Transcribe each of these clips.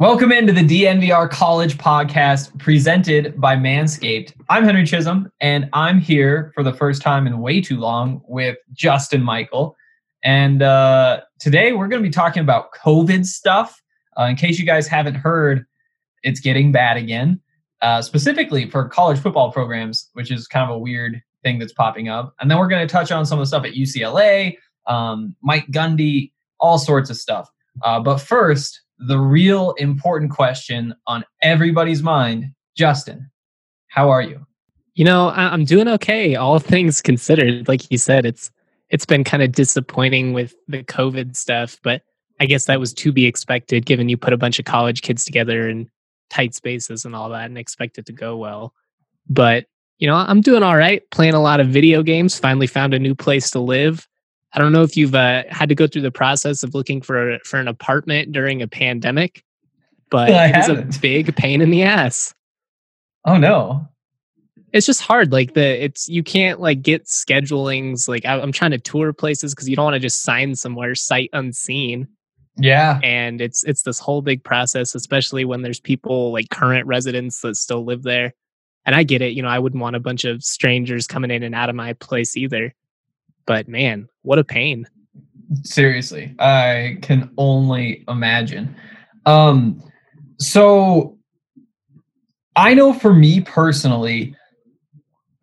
Welcome into the DNVR College Podcast presented by Manscaped. I'm Henry Chisholm, and I'm here for the first time in way too long with Justin Michael. And uh, today we're going to be talking about COVID stuff. Uh, in case you guys haven't heard, it's getting bad again, uh, specifically for college football programs, which is kind of a weird thing that's popping up. And then we're going to touch on some of the stuff at UCLA, um, Mike Gundy, all sorts of stuff. Uh, but first, the real important question on everybody's mind Justin, how are you? You know, I'm doing okay, all things considered. Like you said, it's it's been kind of disappointing with the COVID stuff, but I guess that was to be expected given you put a bunch of college kids together in tight spaces and all that and expect it to go well. But, you know, I'm doing all right, playing a lot of video games, finally found a new place to live. I don't know if you've uh, had to go through the process of looking for for an apartment during a pandemic, but it's a big pain in the ass. Oh no. It's just hard. Like the it's you can't like get schedulings. Like I, I'm trying to tour places because you don't want to just sign somewhere sight unseen. Yeah. And it's it's this whole big process, especially when there's people like current residents that still live there. And I get it, you know, I wouldn't want a bunch of strangers coming in and out of my place either. But man, what a pain. Seriously, I can only imagine. Um, so I know for me personally,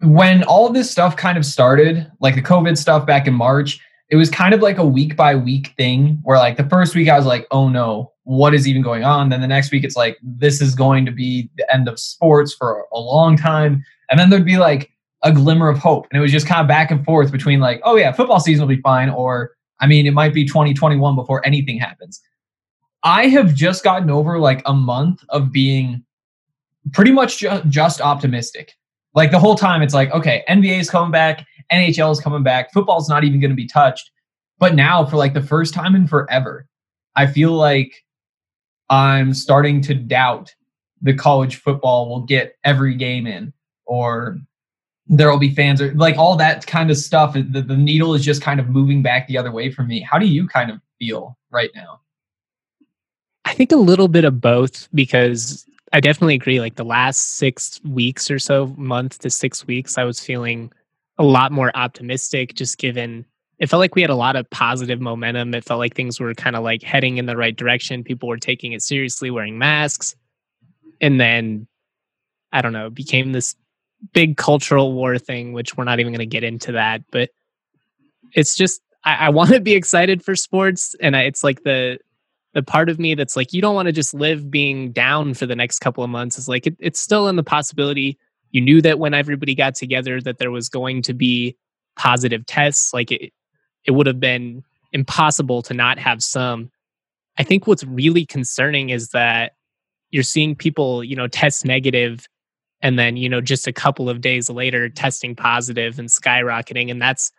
when all this stuff kind of started, like the COVID stuff back in March, it was kind of like a week by week thing where like the first week I was like, oh no, what is even going on? Then the next week it's like, this is going to be the end of sports for a long time. And then there'd be like a glimmer of hope. And it was just kind of back and forth between like, oh yeah, football season will be fine, or I mean, it might be 2021 before anything happens. I have just gotten over like a month of being pretty much ju- just optimistic. Like the whole time, it's like, okay, NBA is coming back, NHL is coming back, football's not even going to be touched. But now, for like the first time in forever, I feel like I'm starting to doubt the college football will get every game in, or there will be fans or like all that kind of stuff. The, the needle is just kind of moving back the other way for me. How do you kind of feel right now? I think a little bit of both because I definitely agree. Like the last six weeks or so, month to six weeks, I was feeling a lot more optimistic just given it felt like we had a lot of positive momentum. It felt like things were kind of like heading in the right direction. People were taking it seriously, wearing masks. And then I don't know, became this big cultural war thing, which we're not even going to get into that. But it's just I, I want to be excited for sports, and I, it's like the the part of me that's like you don't want to just live being down for the next couple of months. Is like it, it's still in the possibility. You knew that when everybody got together that there was going to be positive tests. Like it, it would have been impossible to not have some. I think what's really concerning is that you're seeing people, you know, test negative and then you know just a couple of days later testing positive and skyrocketing. And that's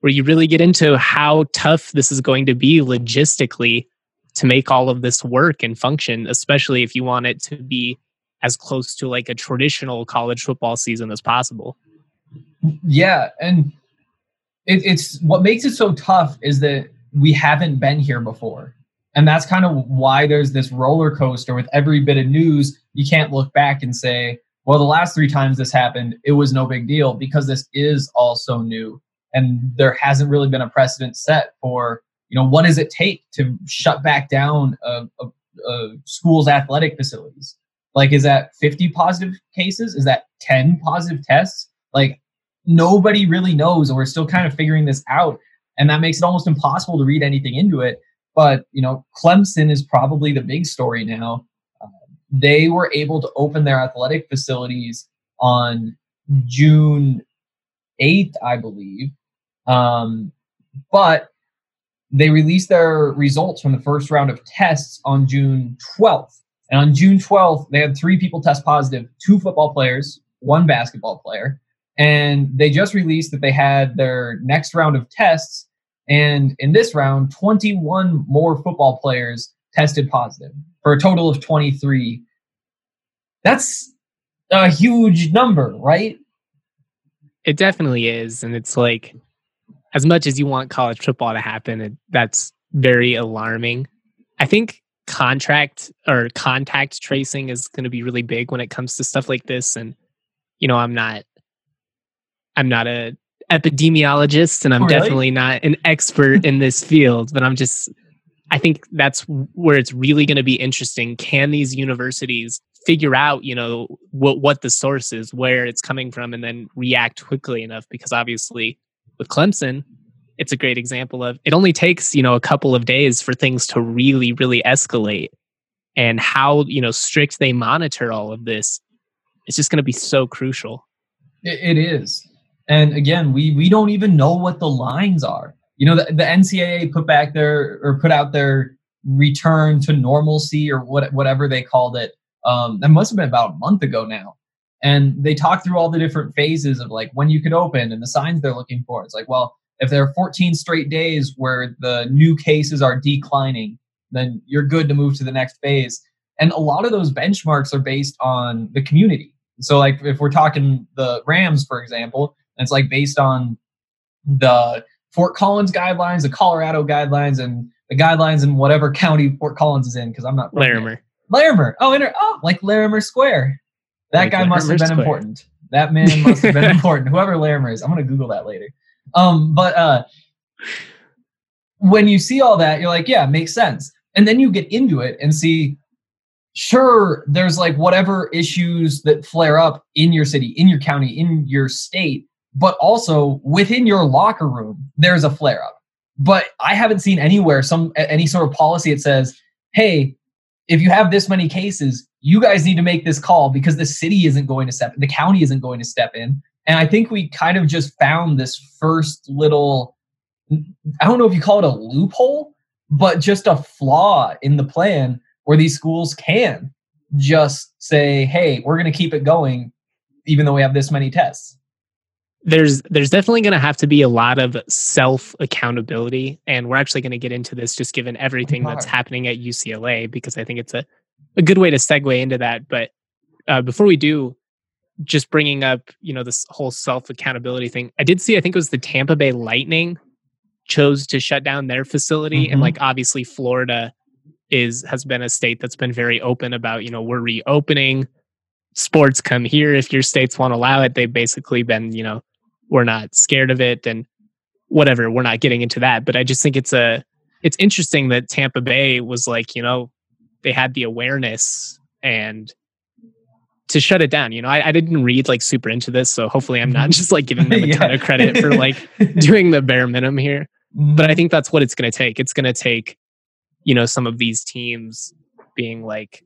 where you really get into how tough this is going to be logistically to make all of this work and function especially if you want it to be as close to like a traditional college football season as possible. Yeah and it, it's what makes it so tough is that we haven't been here before. And that's kind of why there's this roller coaster with every bit of news. You can't look back and say well, the last three times this happened, it was no big deal because this is all so new. And there hasn't really been a precedent set for, you know, what does it take to shut back down a, a, a school's athletic facilities? Like, is that 50 positive cases? Is that 10 positive tests? Like, nobody really knows, and we're still kind of figuring this out. And that makes it almost impossible to read anything into it. But, you know, Clemson is probably the big story now they were able to open their athletic facilities on June 8th, I believe. Um, but they released their results from the first round of tests on June 12th. And on June 12th, they had three people test positive two football players, one basketball player. And they just released that they had their next round of tests. And in this round, 21 more football players tested positive for a total of 23. That's a huge number, right? It definitely is. And it's like, as much as you want college football to happen, it, that's very alarming. I think contract or contact tracing is going to be really big when it comes to stuff like this and you know i'm not i'm not a epidemiologist and i'm Oh, really? definitely not an expert in this field but i'm just i think that's where it's really going to be interesting can these universities figure out you know what what the source is where it's coming from and then react quickly enough because obviously with clemson it's a great example of it only takes you know a couple of days for things to really really escalate and how you know strict they monitor all of this it's just going to be so crucial It, it is, and again, we we don't even know what the lines are. You know, the, the NCAA put back their or put out their return to normalcy or what whatever they called it. Um, that must have been about a month ago now, and they talked through all the different phases of like when you could open and the signs they're looking for. It's like, well, if there are 14 straight days where the new cases are declining, then you're good to move to the next phase. And a lot of those benchmarks are based on the community. So, like if we're talking the Rams, for example, it's like based on the Fort Collins guidelines, the Colorado guidelines, and the guidelines in whatever county Fort Collins is in. Because I'm not larimer Larimer. Oh, inter- oh, like Larimer Square. That Like guy must have been Square. important. That man must have been important. Whoever Larimer is, I'm gonna Google that later. Um, but uh, when you see all that, you're like, yeah, makes sense. And then you get into it and see, sure, there's like whatever issues that flare up in your city, in your county, in your state, but also within your locker room, there's a flare up. But I haven't seen anywhere some any sort of policy that says, hey, if you have this many cases, you guys need to make this call because the city isn't going to step, the county isn't going to step in. And I think we kind of just found this first little, I don't know if you call it a loophole, but just a flaw in the plan where these schools can just say, hey, we're going to keep it going, even though we have this many tests. There's there's definitely going to have to be a lot of self accountability and we're actually going to get into this just given everything that's happening at UCLA because I think it's a a good way to segue into that but uh, before we do just bringing up you know this whole self accountability thing I did see I think it was the Tampa Bay Lightning chose to shut down their facility and Mhm. like obviously Florida is has been a state that's been very open about you know we're reopening sports come here if your states won't allow it they've basically been you know we're not scared of it and whatever we're not getting into that. But i just think it's a it's interesting that tampa bay was like you know they had the awareness and to shut it down you know i, I didn't read like super into this so hopefully i'm not mm-hmm. just like giving them a ton of credit for like doing the bare minimum here. But I mm-hmm. think that's what it's going to take. It's going to take, you know, some of these teams being like,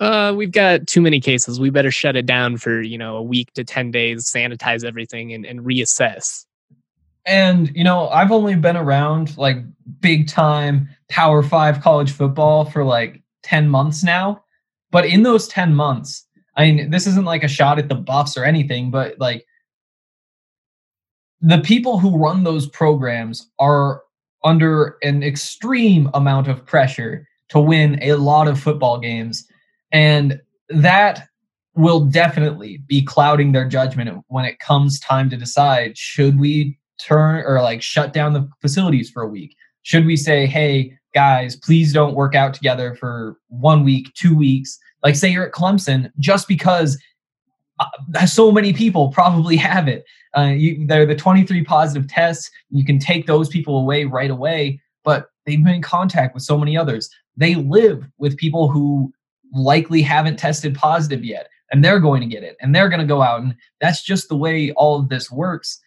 uh, we've got too many cases. We better shut it down for, you know, a week to 10 days, sanitize everything and, and reassess. And you know, I've only been around like big time Power 5 college football for like 10 months now. But in those 10 months, I mean, this isn't like a shot at the Buffs or anything, but like the people who run those programs are under an extreme amount of pressure to win a lot of football games. And that will definitely be clouding their judgment when it comes time to decide should we turn or like shut down the facilities for a week? Should we say, hey, guys, please don't work out together for one week, two weeks? Like, say you're at Clemson, just because uh, so many people probably have it. Uh, you, they're the 23 positive tests. You can take those people away right away, but they've been in contact with so many others. They live with people who likely haven't tested positive yet, and they're going to get it, and they're going to go out, and that's just the way all of this works.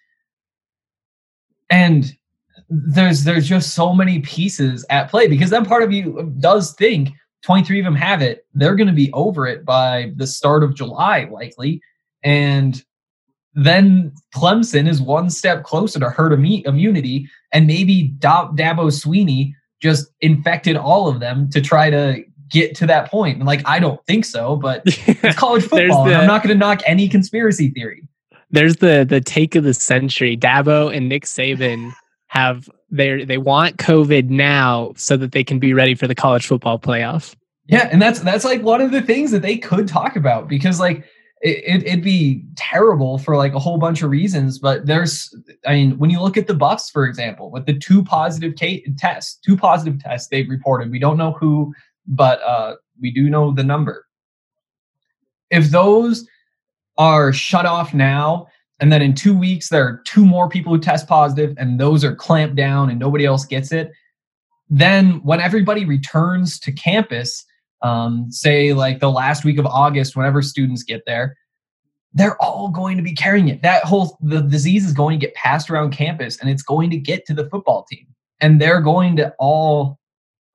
And there's there's just so many pieces at play because then part of you does think 23 of them have it. They're going to be over it by the start of July, likely. And then Clemson is one step closer to herd immunity. And maybe Da- Dabo Swinney just infected all of them to try to get to that point. And like, I don't think so, but it's college football. and the- I'm not going to knock any conspiracy theory. There's the the take of the century. Dabo and Nick Saban have they they want COVID now so that they can be ready for the college football playoff. Yeah, and that's that's like one of the things that they could talk about because like it, it, it'd be terrible for like a whole bunch of reasons. But there's, I mean, when you look at the Buffs, for example, with the two positive case tests, two positive tests they've reported, we don't know who but uh, we do know the number. If those are shut off now, and then in two weeks there are two more people who test positive, and those are clamped down, and nobody else gets it, then when everybody returns to campus, um, say like the last week of August, whenever students get there, they're all going to be carrying it. That whole the disease is going to get passed around campus, and it's going to get to the football team, and they're going to all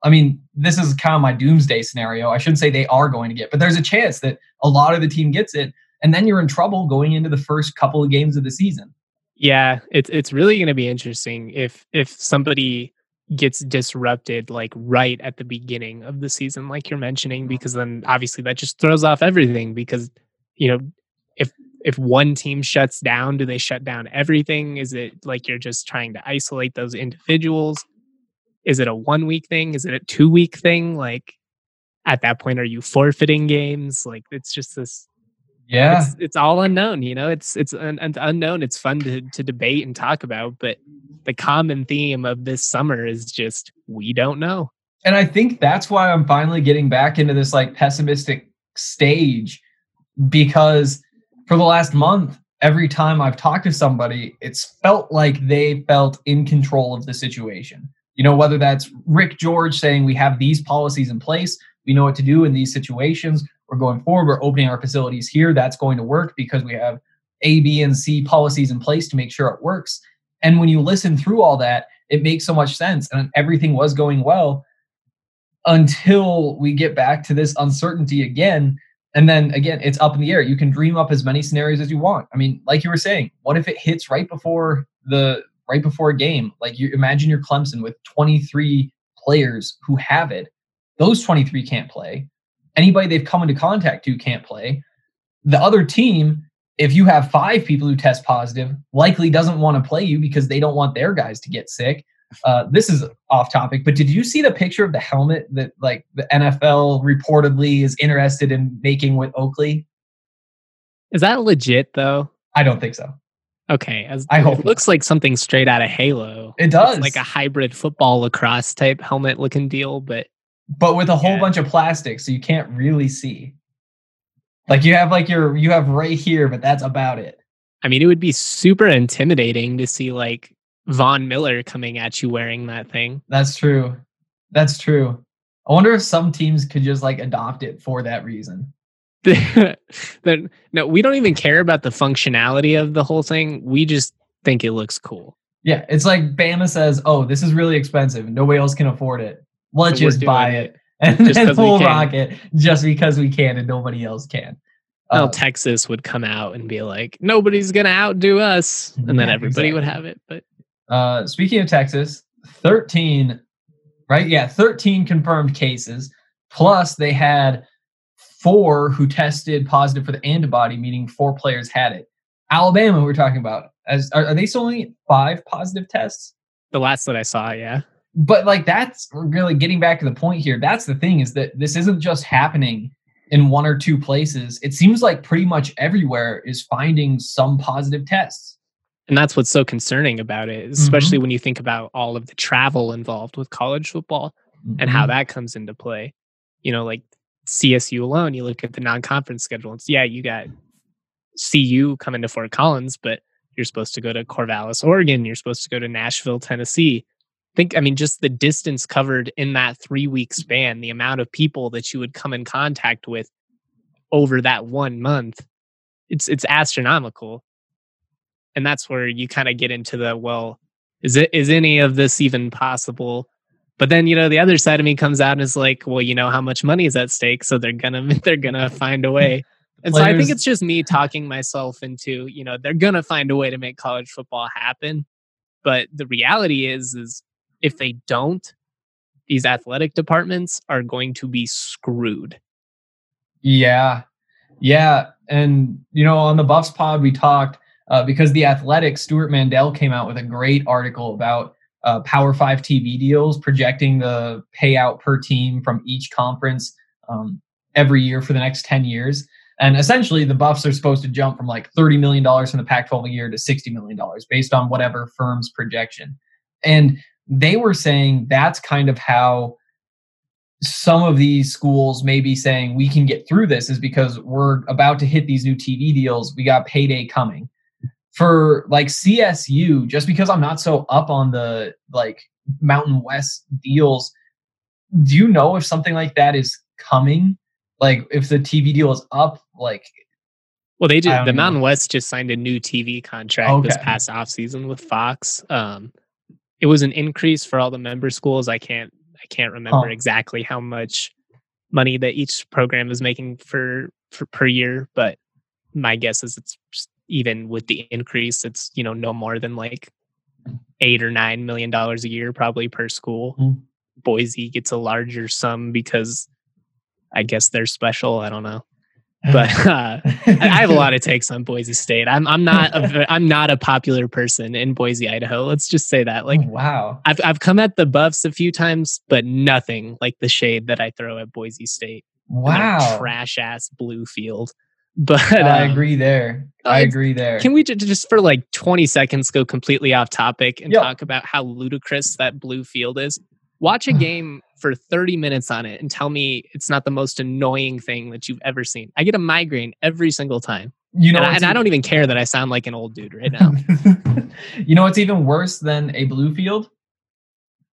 I mean, this is kind of my doomsday scenario. I shouldn't say they are going to get, but there's a chance that a lot of the team gets it, and then you're in trouble going into the first couple of games of the season. Yeah, it's it's really going to be interesting if if somebody gets disrupted like right at the beginning of the season, like you're mentioning, mm-hmm. because then obviously that just throws off everything. Because you know, if if one team shuts down, do they shut down everything? Is it like you're just trying to isolate those individuals? Is it a one week thing? Is it a two week thing? Like at that point, are you forfeiting games? Like it's just this. Yeah, it's, it's all unknown. You know, it's it's un, unknown. It's fun to to debate and talk about, but the common theme of this summer is just we don't know. And I think that's why I'm finally getting back into this like pessimistic stage because for the last month every time I've talked to somebody, it's felt like they felt in control of the situation. You know, whether that's Rick George saying we have these policies in place, we know what to do in these situations. We're going forward, we're opening our facilities here. That's going to work because we have A, B, and C policies in place to make sure it works. And when you listen through all that, it makes so much sense. And everything was going well until we get back to this uncertainty again. And then again, it's up in the air. You can dream up as many scenarios as you want. I mean, like you were saying, what if it hits right before the right before a game. Like you imagine you're Clemson with 23 players who have it. Those 23 can't play. Anybody they've come into contact to can't play. The other team, if you have five people who test positive, likely doesn't want to play you because they don't want their guys to get sick. Uh, this is off topic, but did you see the picture of the helmet that like the NFL reportedly is interested in making with Oakley? Is that legit though? I don't think so. Okay, as I hope it looks like something straight out of Halo. It does, it's like a hybrid football lacrosse type helmet looking deal, but but with a whole yeah. bunch of plastic, so you can't really see. Like you have like your you have right here, but that's about it. I mean, it would be super intimidating to see like Von Miller coming at you wearing that thing. That's true. That's true. I wonder if some teams could just like adopt it for that reason. Then no, we don't even care about the functionality of the whole thing. We just think it looks cool. Yeah, it's like Bama says, "Oh, this is really expensive. Nobody else can afford it. Let's so just buy it, and then full rocket just because we can and nobody else can." Well, uh, Texas would come out and be like, "Nobody's gonna outdo us," and then yeah, everybody exactly. would have it. But uh, speaking of Texas, thirteen, right? Yeah, thirteen confirmed cases. Plus, they had four who tested positive for the antibody, meaning four players had it. Alabama, we're talking about. As are, are they still only five positive tests? The last that I saw, yeah. But like that's really getting back to the point here. That's the thing is that this isn't just happening in one or two places. It seems like pretty much everywhere is finding some positive tests. And that's what's so concerning about it, especially mm-hmm. when you think about all of the travel involved with college football mm-hmm. and how mm-hmm. that comes into play. You know, like CSU alone, you look at the non-conference schedule. It's yeah, you got CU coming to Fort Collins, but you're supposed to go to Corvallis, Oregon. You're supposed to go to Nashville, Tennessee. Think, I mean, just the distance covered in that three week mm-hmm. span, the amount of people that you would come in contact with over that one month, it's it's astronomical. And that's where you kind of get into the well, is it is any of this even possible? But then, you know, the other side of me comes out and is like, well, you know how much money is at stake, so they're gonna they're gonna find a way. And Players. so I think it's just me talking myself into, you know, they're gonna find a way to make college football happen. But the reality is, is if they don't, these athletic departments are going to be screwed. Yeah. Yeah. And, you know, on the Buffs pod, we talked uh, because the athletic, Stewart Mandel came out with a great article about uh, Power Five TV deals, projecting the payout per team from each conference um, every year for the next 10 years. And essentially, the Buffs are supposed to jump from like $30 million from the Pac 12 a year to $60 million based on whatever firm's projection. And they were saying that's kind of how some of these schools may be saying we can get through this is because we're about to hit these new TV deals. We got payday coming. For like CSU, just because I'm not so up on the like Mountain West deals, do you know if something like that is coming? Like if the TV deal is up, like well, they just I the don't Mountain know. West just signed a new TV contract this past off season with Fox. Um, it was an increase for all the member schools. I can't I can't remember exactly how much money that each program is making for, for per year, but my guess is it's even with the increase, it's you know no more than like eight or nine million dollars a year probably per school. Mm. Boise gets a larger sum because I guess they're special. I don't know, but uh, I have a lot of takes on Boise State. I'm I'm not a, I'm not a popular person in Boise, Idaho. Let's just say that. Like Oh, wow. I've I've come at the Buffs a few times, but nothing like the shade that I throw at Boise State. Wow. trash ass blue field. But I um, agree there. I agree there. Can we ju- just for like 20 seconds go completely off topic and Yep. talk about how ludicrous that blue field is? Watch a game for 30 minutes on it and tell me it's not the most annoying thing that you've ever seen. I get a migraine every single time. you know, and, I, and I don't even care that I sound like an old dude right now. you know what's even worse than a blue field?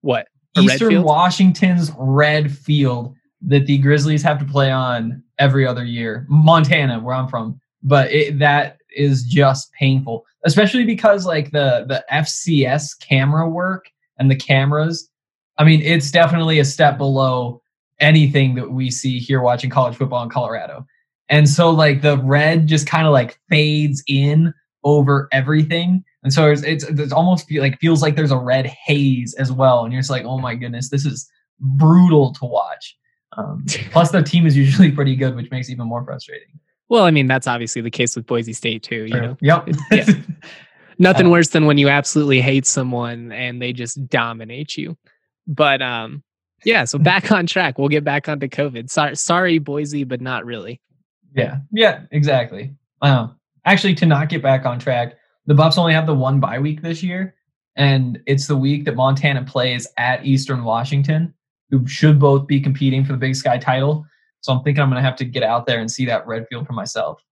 what? A red Eastern field? Washington's red field that the Grizzlies have to play on every other year. Montana, where I'm from, but it, that is just painful, especially because like the the FCS camera work and the cameras. I mean, it's definitely a step below anything that we see here watching college football in Colorado. And so like the red just kind of like fades in over everything. And so it's, it's, it's almost feel like feels like there's a red haze as well. And you're just like, oh my goodness, this is brutal to watch. Um, plus, their team is usually pretty good, which makes it even more frustrating. Well, I mean, that's obviously the case with Boise State too. You know, Yep. Yeah. nothing Uh, worse than when you absolutely hate someone and they just dominate you. But um, yeah. So back on track. We'll get back onto COVID. Sorry, sorry, Boise, but not really. yeah. Yeah. Exactly. Um, actually, to not get back on track, the Buffs only have the one bye week this year, and it's the week that Montana plays at Eastern Washington, who should both be competing for the Big Sky title. So I'm thinking I'm gonna have to get out there and see that red field for myself.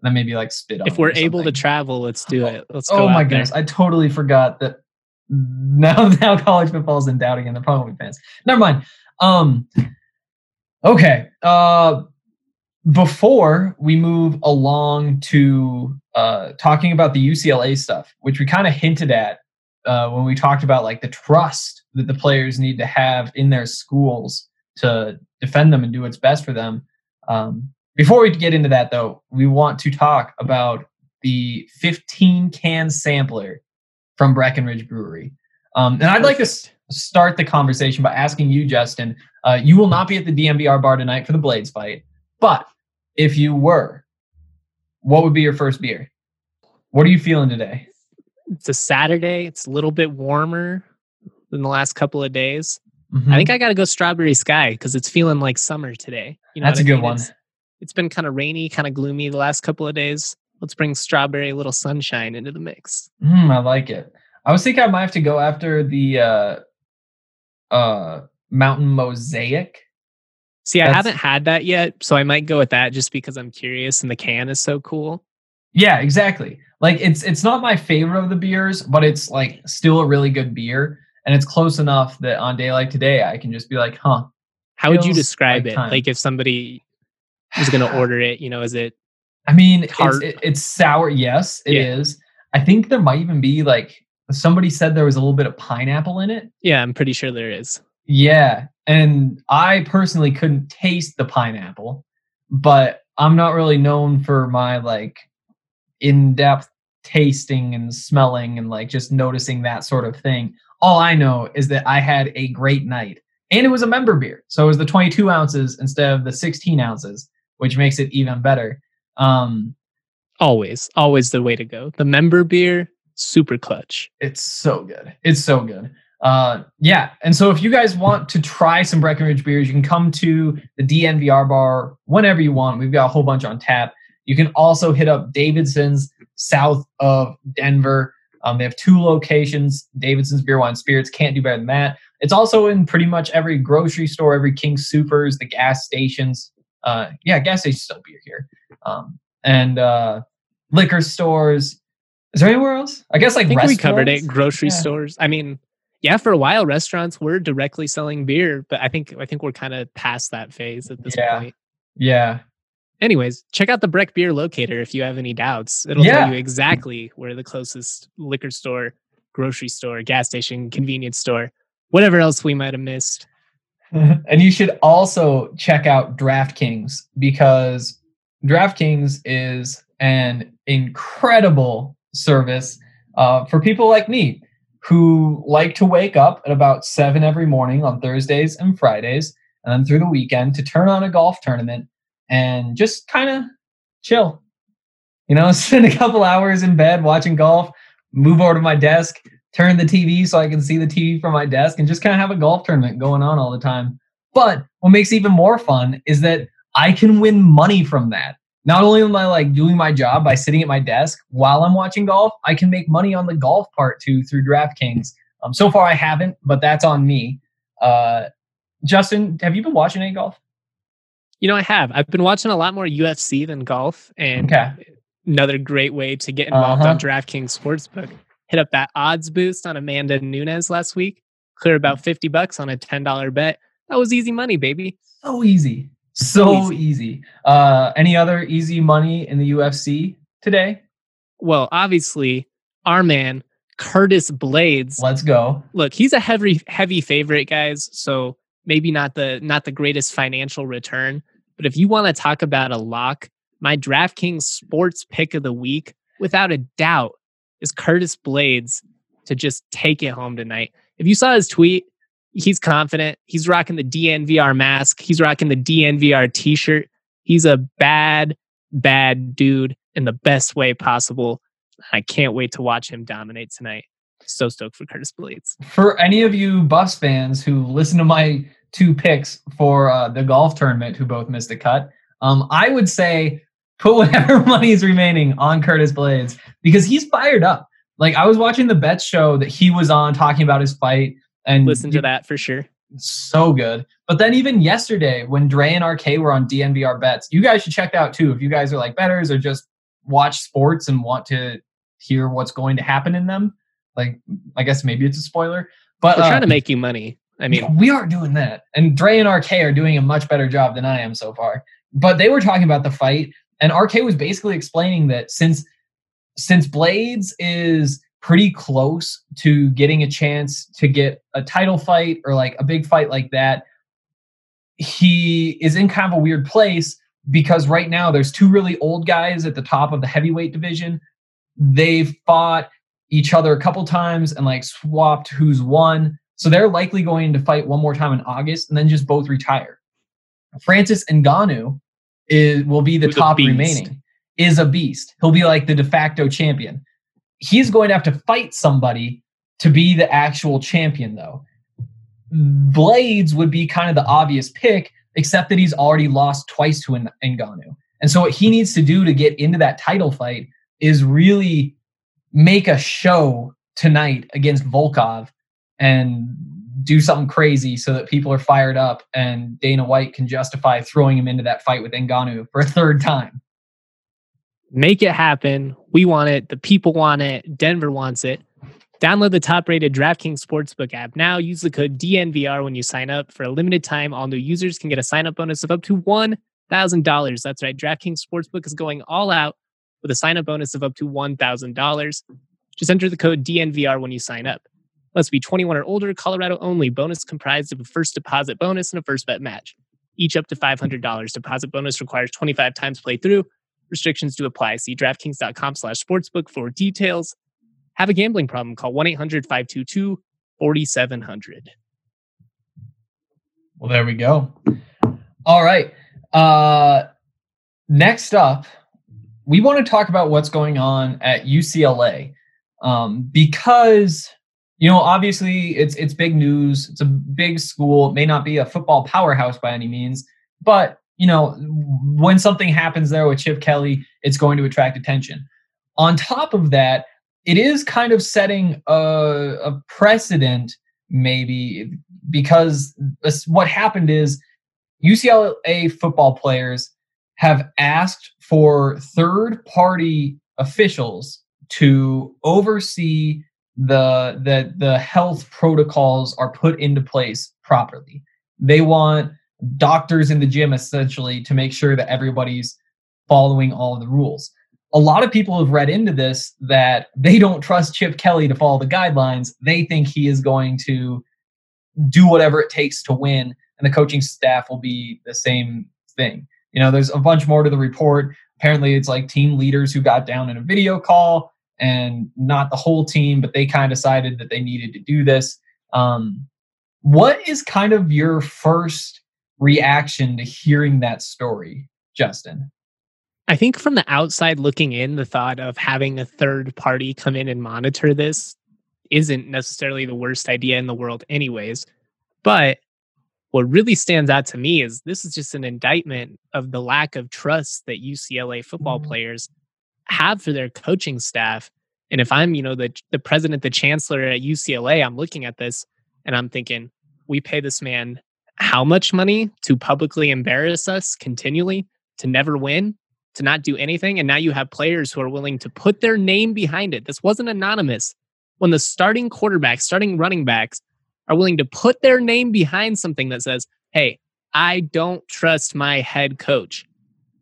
And then maybe like spit If we're able to travel, let's do it. Let's go. Oh my out there. goodness, I totally forgot that now now college football is in doubt again. They're probably fans. Never mind. Um okay. Uh before we move along to uh talking about the UCLA stuff, which we kind of hinted at uh when we talked about like the trust that the players need to have in their schools to defend them and do what's best for them. Um before we get into that though, we want to talk about the 15 can sampler from Breckenridge Brewery. Um, and I'd like to s- start the conversation by asking you, Justin. Uh, you will not be at the DNVR bar tonight for the Blaydes fight, but if you were, what would be your first beer? What are you feeling today? It's a Saturday. It's a little bit warmer than the last couple of days. Mhm. I think I got to go Strawberry Sky because it's feeling like summer today. You know That's a I good mean? one. It's, it's been kind of rainy, kind of gloomy the last couple of days. Let's bring strawberry, a little sunshine into the mix. Mm, I like it. I was thinking I might have to go after the uh, uh, Mountain Mosaic. See, I haven't had that yet, so I might go with that just because I'm curious and the can is so cool. Yeah, exactly. Like it's it's not my favorite of the beers, but it's like still a really good beer, and it's close enough that on day like today, I can just be like, huh. How would you describe like it? time. Like if somebody was going to order it, you know, is it I mean, it's, it, it's sour. Yes, it is. Yeah. I think there might even be like somebody said there was a little bit of pineapple in it. Yeah, I'm pretty sure there is. Yeah, and I personally couldn't taste the pineapple, but I'm not really known for my like in-depth tasting and smelling and like just noticing that sort of thing. All I know is that I had a great night, and it was a member beer, so it was the 22 ounces instead of the 16 ounces, which makes it even better. Um, Always, always the way to go. The member beer, super clutch. It's so good. It's so good. Uh, yeah. And so if you guys want to try some Breckenridge beers, you can come to the DNVR bar whenever you want. We've got a whole bunch on tap. You can also hit up Davidson's south of Denver. Um, they have two locations. Davidson's Beer Wine Spirits can't do better than that. It's also in pretty much every grocery store, every King Supers, the gas stations. Uh, yeah, gas stations still beer here, um, and uh, liquor stores. Is there anywhere else? I guess like I think we covered it. Grocery yeah. stores. I mean, yeah, for a while restaurants were directly selling beer, but I think I think we're kind of past that phase at this yeah. point. Yeah. Anyways, check out the Breck Beer Locator if you have any doubts. It'll yeah. tell you exactly where the closest liquor store, grocery store, gas station, convenience store, whatever else we might have missed. and you should also check out DraftKings because DraftKings is an incredible service uh, for people like me who like to wake up at about seven every morning on Thursdays and Fridays, and then through the weekend to turn on a golf tournament and just kind of chill. You know, spend a couple hours in bed watching golf, move over to my desk, turn the TV so I can see the TV from my desk, and just kind of have a golf tournament going on all the time. But what makes even more fun is that I can win money from that not only am I like doing my job by sitting at my desk while I'm watching golf, I can make money on the golf part too through DraftKings. Um, so far I haven't, but that's on me. Uh, Justin, have you been watching any golf? You know, I have. I've been watching a lot more UFC than golf, and okay. another great way to get involved uh-huh. on DraftKings Sportsbook. Hit up that odds boost on Amanda Nunes last week. Clear about fifty bucks on a ten dollar bet. That was easy money, baby. So easy. So easy. easy. Uh, any other easy money in the UFC today? Well, obviously, our man Curtis Blaydes. Let's go. Look, he's a heavy heavy favorite, guys. So maybe not the not the greatest financial return, but if you want to talk about a lock, my DraftKings sports pick of the week, without a doubt, is Curtis Blaydes to just take it home tonight. If you saw his tweet, he's confident. He's rocking the DNVR mask. He's rocking the DNVR t-shirt. He's a bad, bad dude in the best way possible. I can't wait to watch him dominate tonight. So stoked for Curtis Blaydes. For any of you bus fans who listen to my two picks for uh, the golf tournament, who both missed a cut, um, I would say put whatever money is remaining on Curtis Blaydes because he's fired up. Like I was watching the bet show that he was on talking about his fight and listen to that for sure. So good. But then even yesterday when Dre and RK were on DNVR bets, you guys should check out too. If you guys are like betters or just watch sports and want to hear what's going to happen in them, like I guess maybe it's a spoiler. But we're uh, trying to make you money. I mean, we aren't doing that, and Dre and RK are doing a much better job than I am so far. But they were talking about the fight, and RK was basically explaining that since since Blaydes is pretty close to getting a chance to get a title fight or like a big fight like that. He is in kind of a weird place because right now there's two really old guys at the top of the heavyweight division. They've fought each other a couple times and like swapped who's won. So they're likely going to fight one more time in August and then just both retire. Francis Ngannou is will be the Who's top remaining. Is a beast. He'll be like the de facto champion he's going to have to fight somebody to be the actual champion, though. Blaydes would be kind of the obvious pick, except that he's already lost twice to Ngannou. And so, what he needs to do to get into that title fight is really make a show tonight against Volkov and do something crazy so that people are fired up and Dana White can justify throwing him into that fight with Ngannou for a third time. Make it happen. We want it. The people want it. Denver wants it. Download the top rated DraftKings Sportsbook app now. Use the code DNVR when you sign up. For a limited time, all new users can get a sign up bonus of up to $1,000. That's right. DraftKings Sportsbook is going all out with a sign up bonus of up to $1,000. Just enter the code DNVR when you sign up. Must be 21 or older, Colorado only. Bonus comprised of a first deposit bonus and a first bet match. Each up to $500. Deposit bonus requires 25 times playthrough. Restrictions do apply. See DraftKings.com slash sportsbook for details. Have a gambling problem? Call 1 800 522 4700. Well, there we go. All right. Uh, next up, we want to talk about what's going on at UCLA um, because you know obviously it's it's big news. It's a big school. It may not be a football powerhouse by any means, but you know, when something happens there with Chip Kelly, it's going to attract attention. On top of that, it is kind of setting a, a precedent maybe because what happened is UCLA football players have asked for third party officials to oversee the the the health protocols are put into place properly. They want doctors in the gym essentially to make sure that everybody's following all of the rules. A lot of people have read into this that they don't trust Chip Kelly to follow the guidelines. They think he is going to do whatever it takes to win, and the coaching staff will be the same thing. You know, there's a bunch more to the report. Apparently, it's like team leaders who got down in a video call and not the whole team, but they kind of decided that they needed to do this. Um, what is kind of your first reaction to hearing that story, Justin? I think from the outside looking in, the thought of having a third party come in and monitor this isn't necessarily the worst idea in the world, anyways. But what really stands out to me is this is just an indictment of the lack of trust that UCLA football mm-hmm. players have for their coaching staff. And if I'm, you know, the the president, the chancellor at UCLA, I'm looking at this and I'm thinking, we pay this man how much money to publicly embarrass us continually, to never win, to not do anything. And now you have players who are willing to put their name behind it. This wasn't anonymous. When the starting quarterbacks, starting running backs are willing to put their name behind something that says, hey, I don't trust my head coach.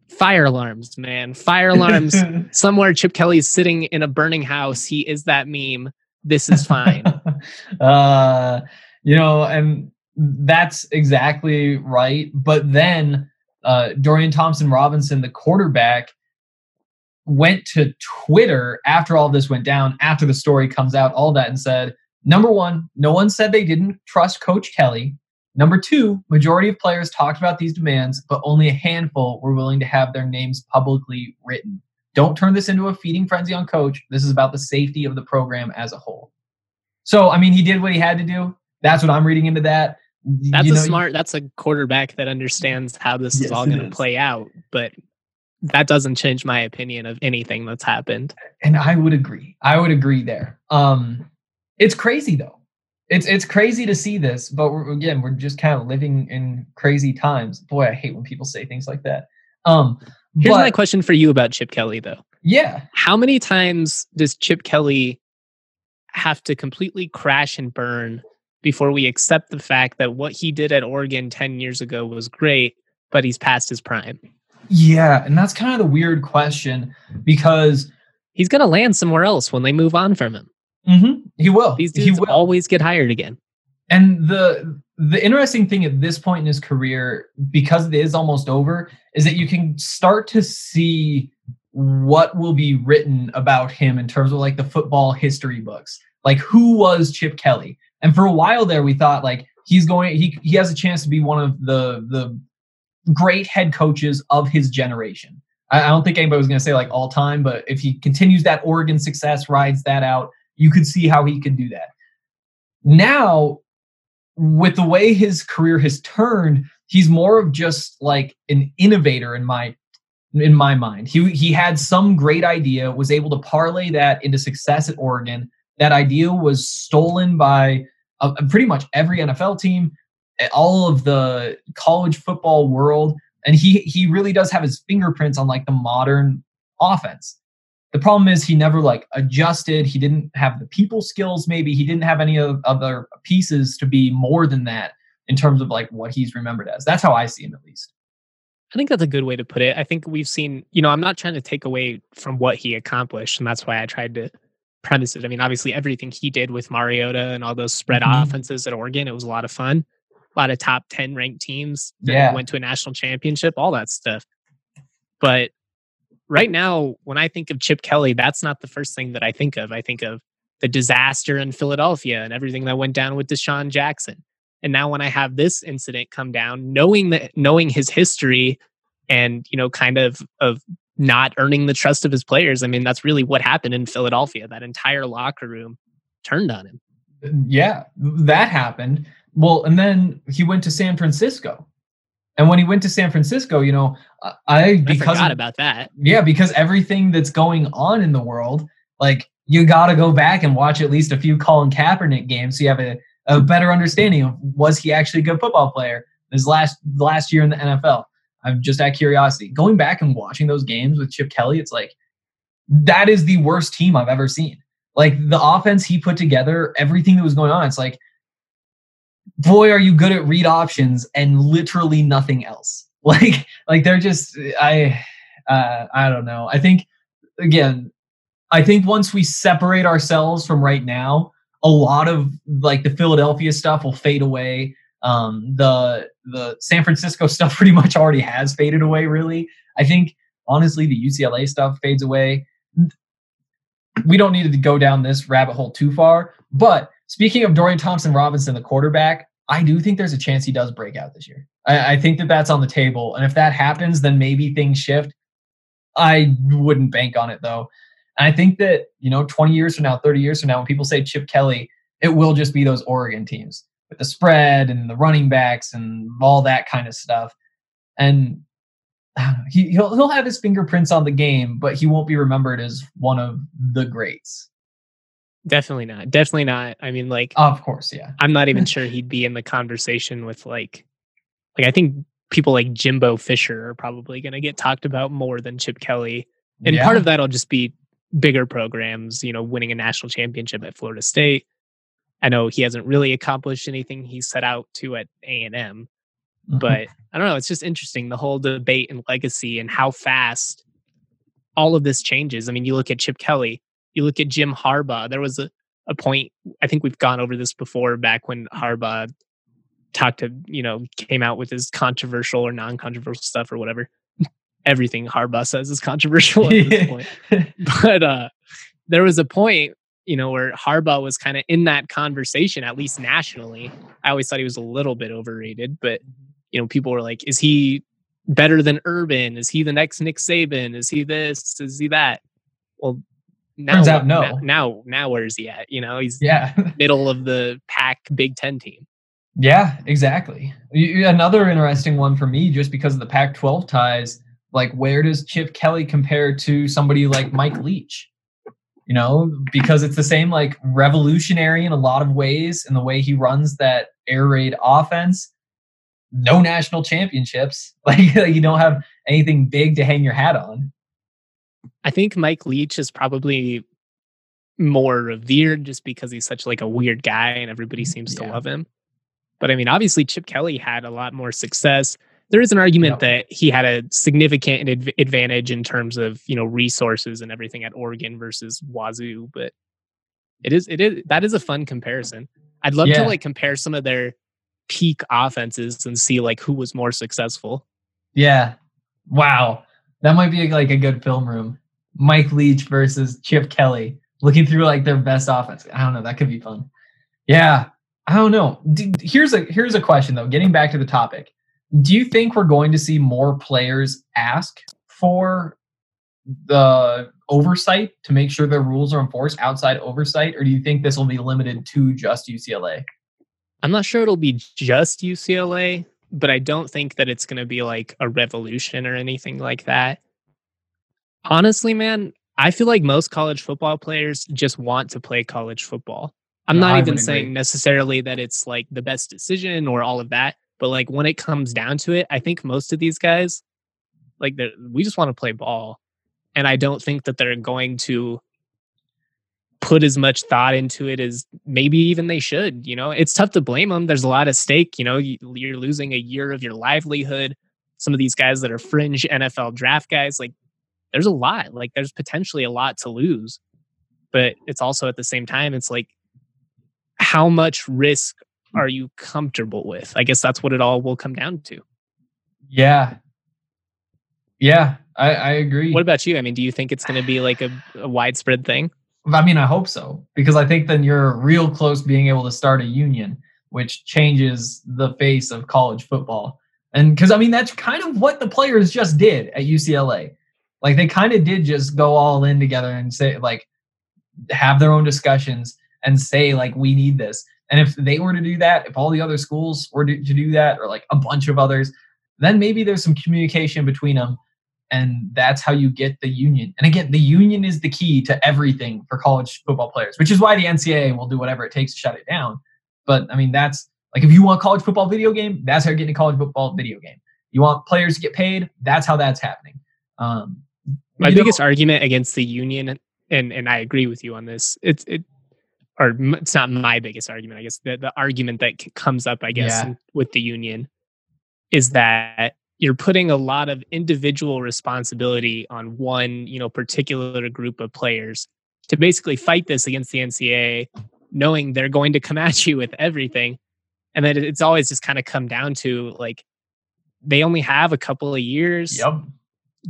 Fire alarms, man. Fire alarms. Somewhere Chip Kelly's sitting in a burning house. He is that meme. This is fine. uh, you know, and that's exactly right. But then uh, Dorian Thompson Robinson, the quarterback, went to Twitter after all this went down, after the story comes out, all that, and said, number one, no one said they didn't trust Coach Kelly. Number two, majority of players talked about these demands, but only a handful were willing to have their names publicly written. Don't turn this into a feeding frenzy on coach. This is about the safety of the program as a whole. So, I mean, he did what he had to do. That's what I'm reading into that. That's you know, a smart. That's a quarterback that understands how this yes, is all going to play out. But that doesn't change my opinion of anything that's happened. And I would agree. I would agree there. Um, it's crazy though. It's it's crazy to see this, but we're, again, we're just kind of living in crazy times. Boy, I hate when people say things like that. Um, Here's but, my question for you about Chip Kelly, though. Yeah. How many times does Chip Kelly have to completely crash and burn before we accept the fact that what he did at Oregon 10 years ago was great, but he's past his prime? Yeah, and that's kind of the weird question because he's going to land somewhere else when they move on from him. Mm-hmm. He will. These dudes will. always get hired again. And the the interesting thing at this point in his career, because it is almost over, is that you can start to see what will be written about him in terms of like the football history books. Like who was Chip Kelly? And for a while there, we thought like he's going he he has a chance to be one of the the great head coaches of his generation. I, I don't think anybody was going to say like all time, but if he continues that Oregon success, rides that out, you could see how he could do that. Now, with the way his career has turned, he's more of just like an innovator in my in my mind. He he had some great idea, was able to parlay that into success at Oregon, that idea was stolen by uh, pretty much every NFL team, all of the college football world, and he he really does have his fingerprints on like the modern offense. The problem is he never like adjusted. He didn't have the people skills. Maybe he didn't have any of other pieces to be more than that in terms of like what he's remembered as. That's how I see him at least. I think that's a good way to put it. I think we've seen, you know, I'm not trying to take away from what he accomplished, and that's why I tried to premise it. I mean, obviously, everything he did with Mariota and all those spread mm-hmm. offenses at Oregon, it was a lot of fun. A lot of top 10 ranked teams that yeah. went to a national championship, all that stuff. But right now, when I think of Chip Kelly, that's not the first thing that I think of. I think of the disaster in Philadelphia and everything that went down with DeSean Jackson. And now when I have this incident come down, knowing that knowing his history and, you know, kind of of not earning the trust of his players. I mean, that's really what happened in Philadelphia. That entire locker room turned on him. Yeah, that happened. Well, and then he went to San Francisco. And when he went to San Francisco, you know, I because I forgot of, about that. Yeah, because everything that's going on in the world, like you got to go back and watch at least a few Colin Kaepernick games. So you have a, a better understanding of was he actually a good football player his last last year in the NFL. I'm just at curiosity. Going back and watching those games with Chip Kelly, it's like that is the worst team I've ever seen. Like the offense he put together, everything that was going on, it's like, boy, are you good at read options and literally nothing else. Like, like they're just I uh I don't know. I think again, I think once we separate ourselves from right now, a lot of like the Philadelphia stuff will fade away. Um, the the San Francisco stuff pretty much already has faded away. Really, I think honestly the UCLA stuff fades away we don't need to go down this rabbit hole too far. But speaking of Dorian Thompson Robinson, the quarterback, I do think there's a chance he does break out this year. I, I, think that that's on the table. And if that happens, then maybe things shift. I wouldn't bank on it though. And I think that, you know, 20 years from now, 30 years from now, when people say Chip Kelly, it will just be those Oregon teams with the spread and the running backs and all that kind of stuff. And he he'll he'll have his fingerprints on the game, but he won't be remembered as one of the greats. Definitely not. Definitely not. I mean, like, of course, yeah. I'm not even sure he'd be in the conversation with like, like I think people like Jimbo Fisher are probably going to get talked about more than Chip Kelly, and yeah. part of that'll just be bigger programs. You know, winning a national championship at Florida State. I know he hasn't really accomplished anything he set out to at A and M, Mm-hmm. But I don't know. It's just interesting the whole debate and legacy and how fast all of this changes. I mean, you look at Chip Kelly, you look at Jim Harbaugh. There was a, a point, I think we've gone over this before back when Harbaugh talked to, you know, came out with his controversial or non controversial stuff or whatever. Everything Harbaugh says is controversial at this point. But uh, there was a point you know, where Harbaugh was kind of in that conversation, at least nationally. I always thought he was a little bit overrated, but you know, people were like, is he better than Urban? Is he the next Nick Saban? Is he this? Is he that? Well, now, turns out no. Now, now, now where is he at? You know, he's yeah middle of the pack Big Ten team. Yeah, exactly. Another interesting one for me, just because of the Pac-12 ties. Like, where does Chip Kelly compare to somebody like Mike Leach? You know, because it's the same like revolutionary in a lot of ways in the way he runs that air raid offense no national championships. Like you don't have anything big to hang your hat on. I think Mike Leach is probably more revered just because he's such like a weird guy and everybody mm, seems yeah. to love him. But I mean, obviously Chip Kelly had a lot more success. There is an argument that he had a significant adv- advantage in terms of you know resources and everything at Oregon versus Wazoo, but it is it is that is a fun comparison. I'd love yeah. to like compare some of their peak offenses and see like who was more successful. Yeah. Wow. That might be like a good film room. Mike Leach versus Chip Kelly looking through like their best offense. I don't know. That could be fun. Yeah. I don't know. Here's a here's a question though. Getting back to the topic, do you think we're going to see more players ask for the oversight to make sure their rules are enforced outside oversight, or do you think this will be limited to just UCLA? I'm not sure it'll be just UCLA, but I don't think that it's going to be like a revolution or anything like that. Honestly, man, I feel like most college football players just want to play college football. I'm no, not even saying agree. necessarily that it's like the best decision or all of that, but like when it comes down to it, I think most of these guys like we just want to play ball. And I don't think that they're going to put as much thought into it as maybe even they should. You know, it's tough to blame them. There's a lot at stake. You know, you're losing a year of your livelihood. Some of these guys that are fringe NFL draft guys, like there's a lot. Like there's potentially a lot to lose. But it's also at the same time, it's like, how much risk hmm. are you comfortable with? I guess that's what it all will come down to. Yeah. Yeah, I, I agree. What about you? I mean, do you think it's going to be like a, a widespread thing? I mean, I hope so because I think then you're real close being able to start a union, which changes the face of college football. And because I mean, that's kind of what the players just did at UCLA. Like they kind of did just go all in together and say, like, have their own discussions and say, like, we need this. And if they were to do that, if all the other schools were to, do that, or like a bunch of others, then maybe there's some communication between them and that's how you get the union. And again, the union is the key to everything for college football players, which is why the NCAA will do whatever it takes to shut it down. But I mean, that's like if you want college football video game, that's how you're getting a college football video game. You want players to get paid, that's how that's happening. Um, My biggest know, argument against the union, and and I agree with you on this. It's it, or it's not my biggest argument. I guess the the argument that comes up, I guess, yeah. with the union, is that you're putting a lot of individual responsibility on one, you know, particular group of players to basically fight this against the NCAA, knowing they're going to come at you with everything. And then it's always just kind of come down to like they only have a couple of years. Yep.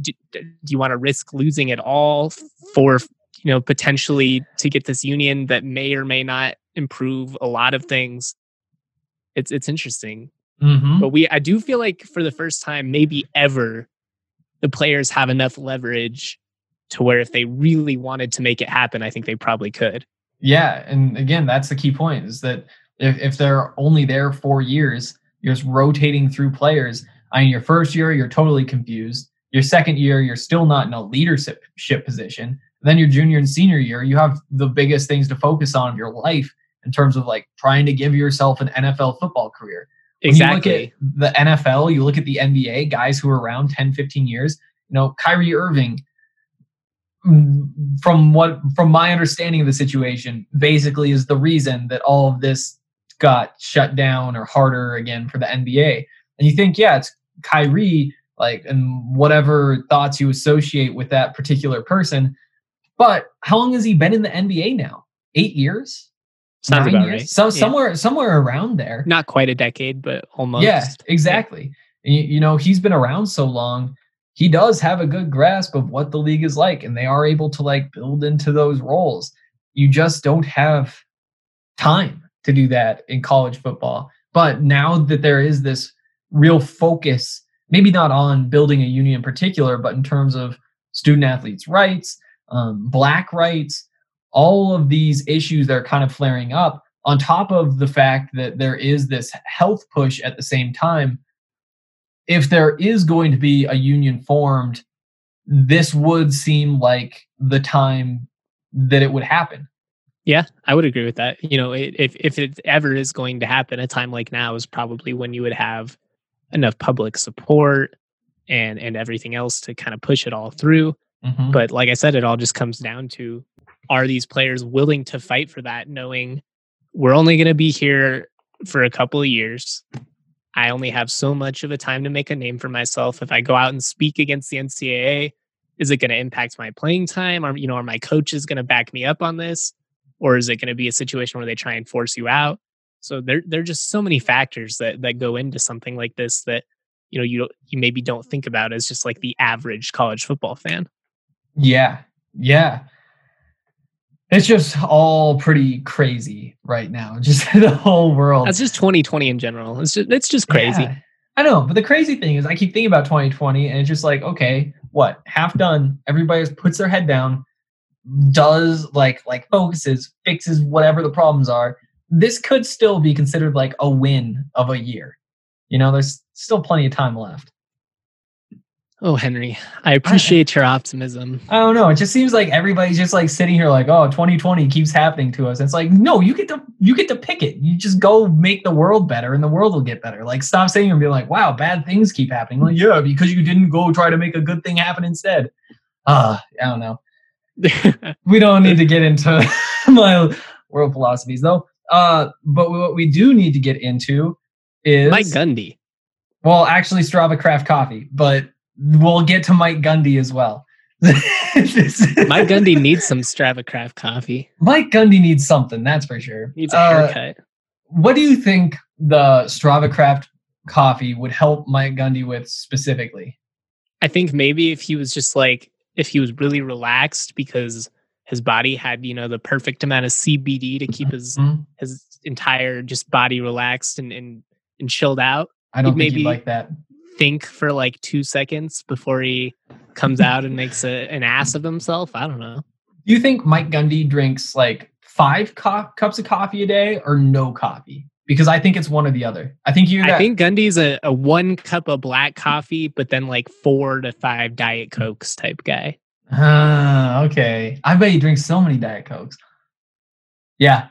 Do, do you want to risk losing it all for you know potentially to get this union that may or may not improve a lot of things? It's it's interesting. Mm-hmm. But we I do feel like for the first time, maybe ever, the players have enough leverage to where if they really wanted to make it happen, I think they probably could. Yeah. And again, that's the key point is that if, if they're only there four years, you're just rotating through players. I mean, your first year, you're totally confused. Your second year, you're still not in a leadership position. then your junior and senior year, you have the biggest things to focus on of your life in terms of like trying to give yourself an NFL football career. Exactly. the NFL, you look at the NBA, guys who are around 10, 15 years, you know, Kyrie Irving, mm, from what from my understanding of the situation, basically is the reason that all of this got shut down or harder again for the NBA. And you think, yeah, it's Kyrie, like, and whatever thoughts you associate with that particular person. But how long has he been in the NBA now? Eight years? Sounds about years? right. So yeah. somewhere somewhere around there. Not quite a decade, but almost. Yeah, exactly. Yeah. You, you know, he's been around so long. He does have a good grasp of what the league is like, and they are able to like build into those roles. You just don't have time to do that in college football. But now that there is this real focus, maybe not on building a union in particular, but in terms of student athletes' rights, um, black rights, all of these issues that are kind of flaring up on top of the fact that there is this health push at the same time. If there is going to be a union formed this would seem like the time that it would happen. Yeah i would agree with that. You know if if it ever is going to happen a time like now is probably when you would have enough public support and and everything else to kind of push it all through. Mm-hmm. but like i said it all just comes down to are these players willing to fight for that knowing we're only going to be here for a couple of years. I only have so much of a time to make a name for myself. If i go out and speak against the ncaa is it going to impact my playing time? Are you know are my coaches going to back me up on this? Or is it going to be a situation where they try and force you out so there there are just so many factors that that go into something like this that you know you you maybe don't think about as just like the average college football fan yeah yeah it's just all pretty crazy right now. Just the whole world. That's just 2020 in general. It's just it's just crazy. Yeah, I know, but the crazy thing is I keep thinking about 2020 and it's just like, okay, what? Half done. Everybody just puts their head down, does like like focuses, fixes whatever the problems are. This could still be considered like a win of a year. You know, there's still plenty of time left. Oh, Henry, I appreciate your optimism. I don't know. It just seems like everybody's just like sitting here like, oh, 2020 keeps happening to us. It's like, no, you get to you get to pick it. You just go make the world better and the world will get better. Like stop saying and be like, wow, bad things keep happening. Like, yeah, because you didn't go try to make a good thing happen instead. Uh, I don't know. we don't need to get into my world philosophies though. Uh, but what we do need to get into is Mike Gundy. Well, actually Strava Craft Coffee, but we'll get to Mike Gundy as well. Mike Gundy needs some Strava Craft coffee. Mike Gundy needs something, that's for sure. Needs a haircut. Uh, what do you think the Strava Craft coffee would help Mike Gundy with specifically? I think maybe if he was just like if he was really relaxed because his body had, you know, the perfect amount of CBD to keep his mm-hmm. his entire just body relaxed and and, and chilled out. I don't maybe like that think for like two seconds before he comes out and makes a, an ass of himself. I don't know. Do you think Mike Gundy drinks like five co- cups of coffee a day or no coffee? Because I think it's one or the other. I think you. I think Gundy's a, a one cup of black coffee, but then like four to five diet cokes type guy. Ah, uh, okay. I bet he drinks so many diet cokes. Yeah,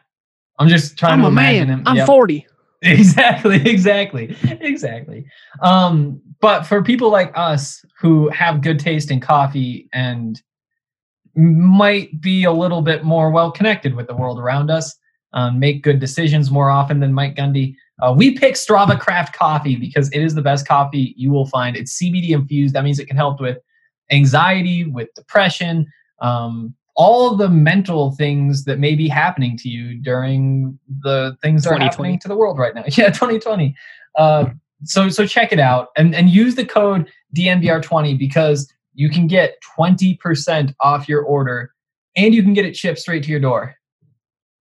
I'm just trying I'm to a imagine man. him. I'm Yep. 40. exactly exactly exactly um but for people like us who have good taste in coffee and might be a little bit more well connected with the world around us um, make good decisions more often than mike gundy uh, we pick strava craft coffee because it is the best coffee you will find it's cbd infused that means it can help with anxiety with depression um, all the mental things that may be happening to you during the things that are happening to the world right now. Yeah, 2020. Uh, so so check it out and and use the code DNVR20 because you can get 20% off your order and you can get it shipped straight to your door.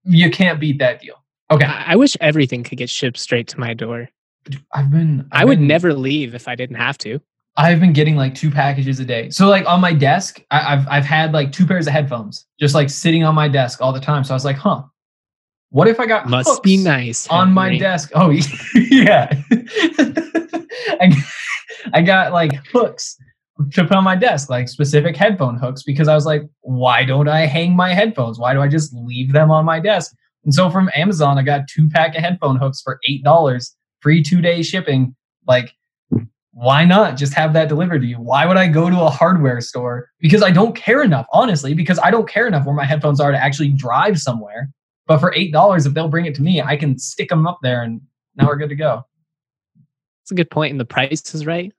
You can't beat that deal. Okay. I I wish everything could get shipped straight to my door. I've been I've I would been- never leave if I didn't have to. I've been getting like two packages a day. So like on my desk, I, I've I've had like two pairs of headphones just like sitting on my desk all the time. So I was like, huh, what if I got Must be nice. on my desk? Oh yeah, I, I got like hooks to put on my desk, like specific headphone hooks, because I was like, why don't I hang my headphones? Why do I just leave them on my desk? And so from Amazon, I got two pack of headphone hooks for eight dollars, free two day shipping. Like why not just have that delivered to you? Why would I go to a hardware store? Because I don't care enough, honestly, because I don't care enough where my headphones are to actually drive somewhere. But for $8, if they'll bring it to me, I can stick them up there and now we're good to go. It's a good point. and the price is right.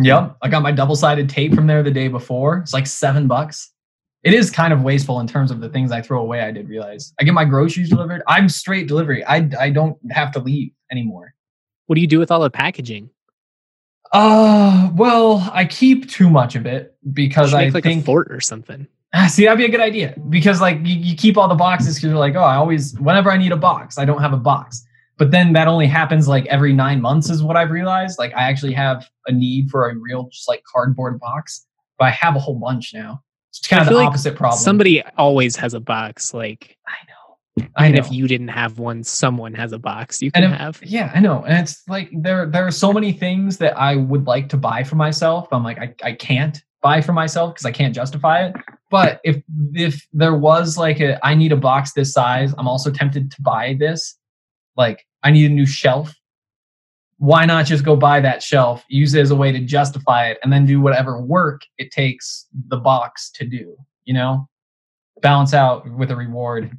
Yep. I got my double sided tape from there the day before. It's like seven bucks. It is kind of wasteful in terms of the things I throw away, I did realize. I get my groceries delivered. I'm straight delivery. I, I don't have to leave anymore. What do you do with all the packaging? Uh, well, I keep too much of it because I like think a fort or something. Ah, See, that'd be a good idea because like you, you keep all the boxes because you're like, oh, I always whenever I need a box, I don't have a box. But then that only happens like every nine months is what I've realized. Like I actually have a need for a real just like cardboard box, but I have a whole bunch now. It's kind I of the feel like opposite problem. Somebody always has a box. Like, I know. I and if you didn't have one, someone has a box you can if- have. Yeah, I know. And it's like there there are so many things that I would like to buy for myself. I'm like, I, I can't buy for myself because I can't justify it. But if if there was like a I need a box this size, I'm also tempted to buy this. Like I need a new shelf. Why not just go buy that shelf, use it as a way to justify it, and then do whatever work it takes the box to do, you know? Balance out with a reward.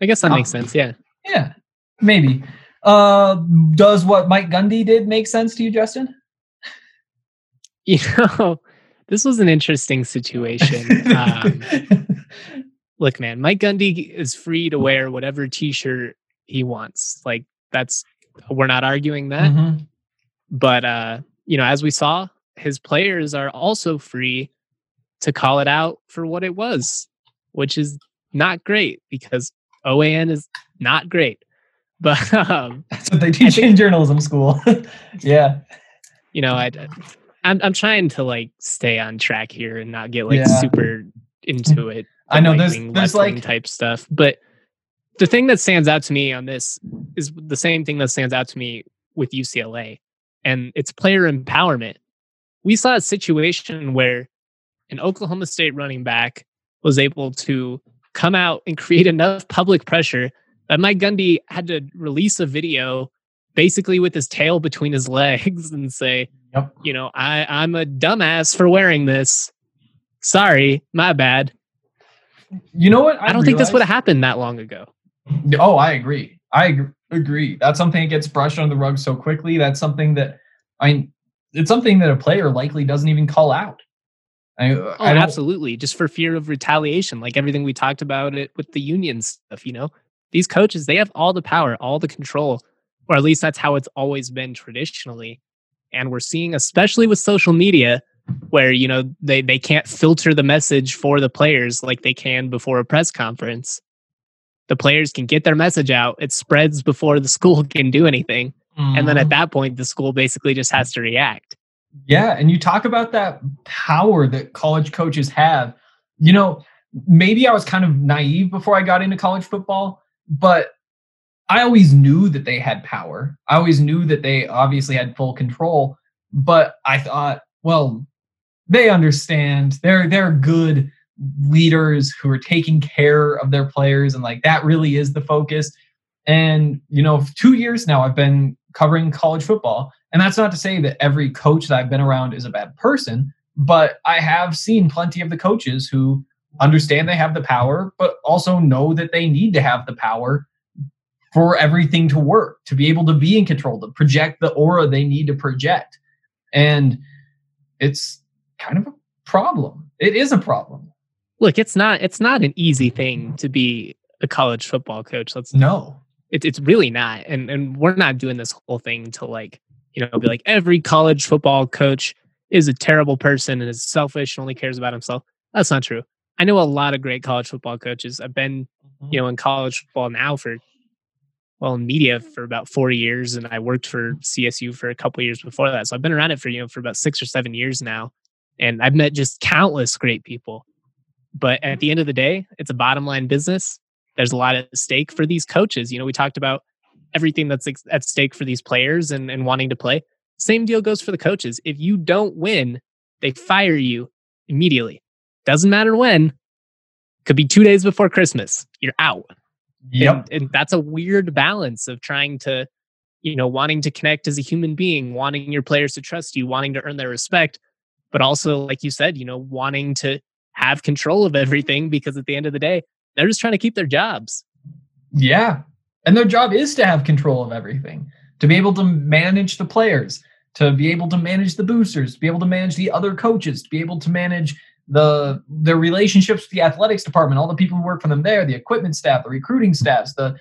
I guess that makes sense. Yeah. Yeah, maybe. Uh, does what Mike Gundy did make sense to you, Justin? You know, this was an interesting situation. um, look, man, Mike Gundy is free to wear whatever T-shirt he wants. Like that's we're not arguing that. Mhm. But uh, you know, as we saw, his players are also free to call it out for what it was, which is not great because OAN is not great. But um, That's what they teach think- in journalism school. yeah. you know, I I'm I'm trying to like stay on track here and not get like Yeah. super into it. I know the there's there's like type stuff. But the thing that stands out to me on this is the same thing that stands out to me with UCLA, and it's player empowerment. We saw a situation where an Oklahoma State running back was able to come out and create enough public pressure that Mike Gundy had to release a video basically with his tail between his legs and say, Yep. you know, I, I'm a dumbass for wearing this. Sorry, my bad. you know what? I, don't think this would have happened that long ago. Oh, I agree. I agree. That's something that gets brushed under the rug so quickly. That's something that I mean, it's something that a player likely doesn't even call out. I, Oh, I absolutely. Just for fear of retaliation, like everything we talked about it with the union stuff, you know? These coaches, they have all the power, all the control, or at least that's how it's always been traditionally. And we're seeing, especially with social media, where, you know, they, they can't filter the message for the players like they can before a press conference. The players can get their message out. It spreads before the school can do anything. And then at mm-hmm. that point, the school basically just has to react. Yeah, and you talk about that power that college coaches have. You know, maybe I was kind of naive before I got into college football, but I always knew that they had power. I always knew that they obviously had full control, but I thought, well, they understand. They're they're good leaders who are taking care of their players and like that really is the focus. And, you know, two years now I've been covering college football. And that's not to say that every coach that I've been around is a bad person, but I have seen plenty of the coaches who understand they have the power, but also know that they need to have the power for everything to work, to be able to be in control, to project the aura they need to project. And it's kind of a problem. It is a problem. Look, it's not it's not an easy thing to be a college football coach. Let's no. It's it's really not. And and we're not doing this whole thing to like, you know, be like every college football coach is a terrible person and is selfish and only cares about himself. That's not true. I know a lot of great college football coaches. I've been, mm-hmm. you know, in college football now for well in media for about four years and i worked for csu for a couple years before that so i've been around it for you know for about six or seven years now and i've met just countless great people but at the end of the day it's a bottom line business there's a lot at stake for these coaches you know we talked about everything that's at stake for these players and, and wanting to play same deal goes for the coaches if you don't win they fire you immediately doesn't matter when could be two days before christmas you're out Yep. And, and that's a weird balance of trying to, you know, wanting to connect as a human being, wanting your players to trust you, wanting to earn their respect, but also, like you said, you know, wanting to have control of everything because at the end of the day, they're just trying to keep their jobs. Yeah. And their job is to have control of everything, to be able to manage the players, to be able to manage the boosters, to be able to manage the other coaches, to be able to manage the their relationships with the athletics department, all the people who work for them there, the equipment staff, the recruiting staffs, the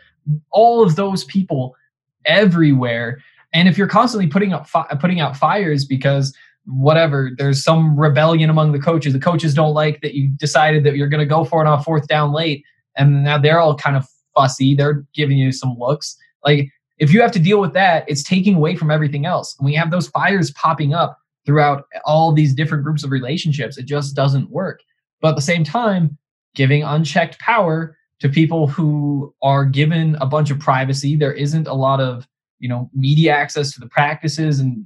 all of those people everywhere. And if you're constantly putting up fi- putting out fires because whatever there's some rebellion among the coaches, the coaches don't like that you decided that you're going to go for it on fourth down late, and now they're all kind of fussy. They're giving you some looks. Like if you have to deal with that, it's taking away from everything else. When you have those fires popping up, throughout all these different groups of relationships. It just doesn't work. But at the same time, giving unchecked power to people who are given a bunch of privacy, there isn't a lot of you know media access to the practices and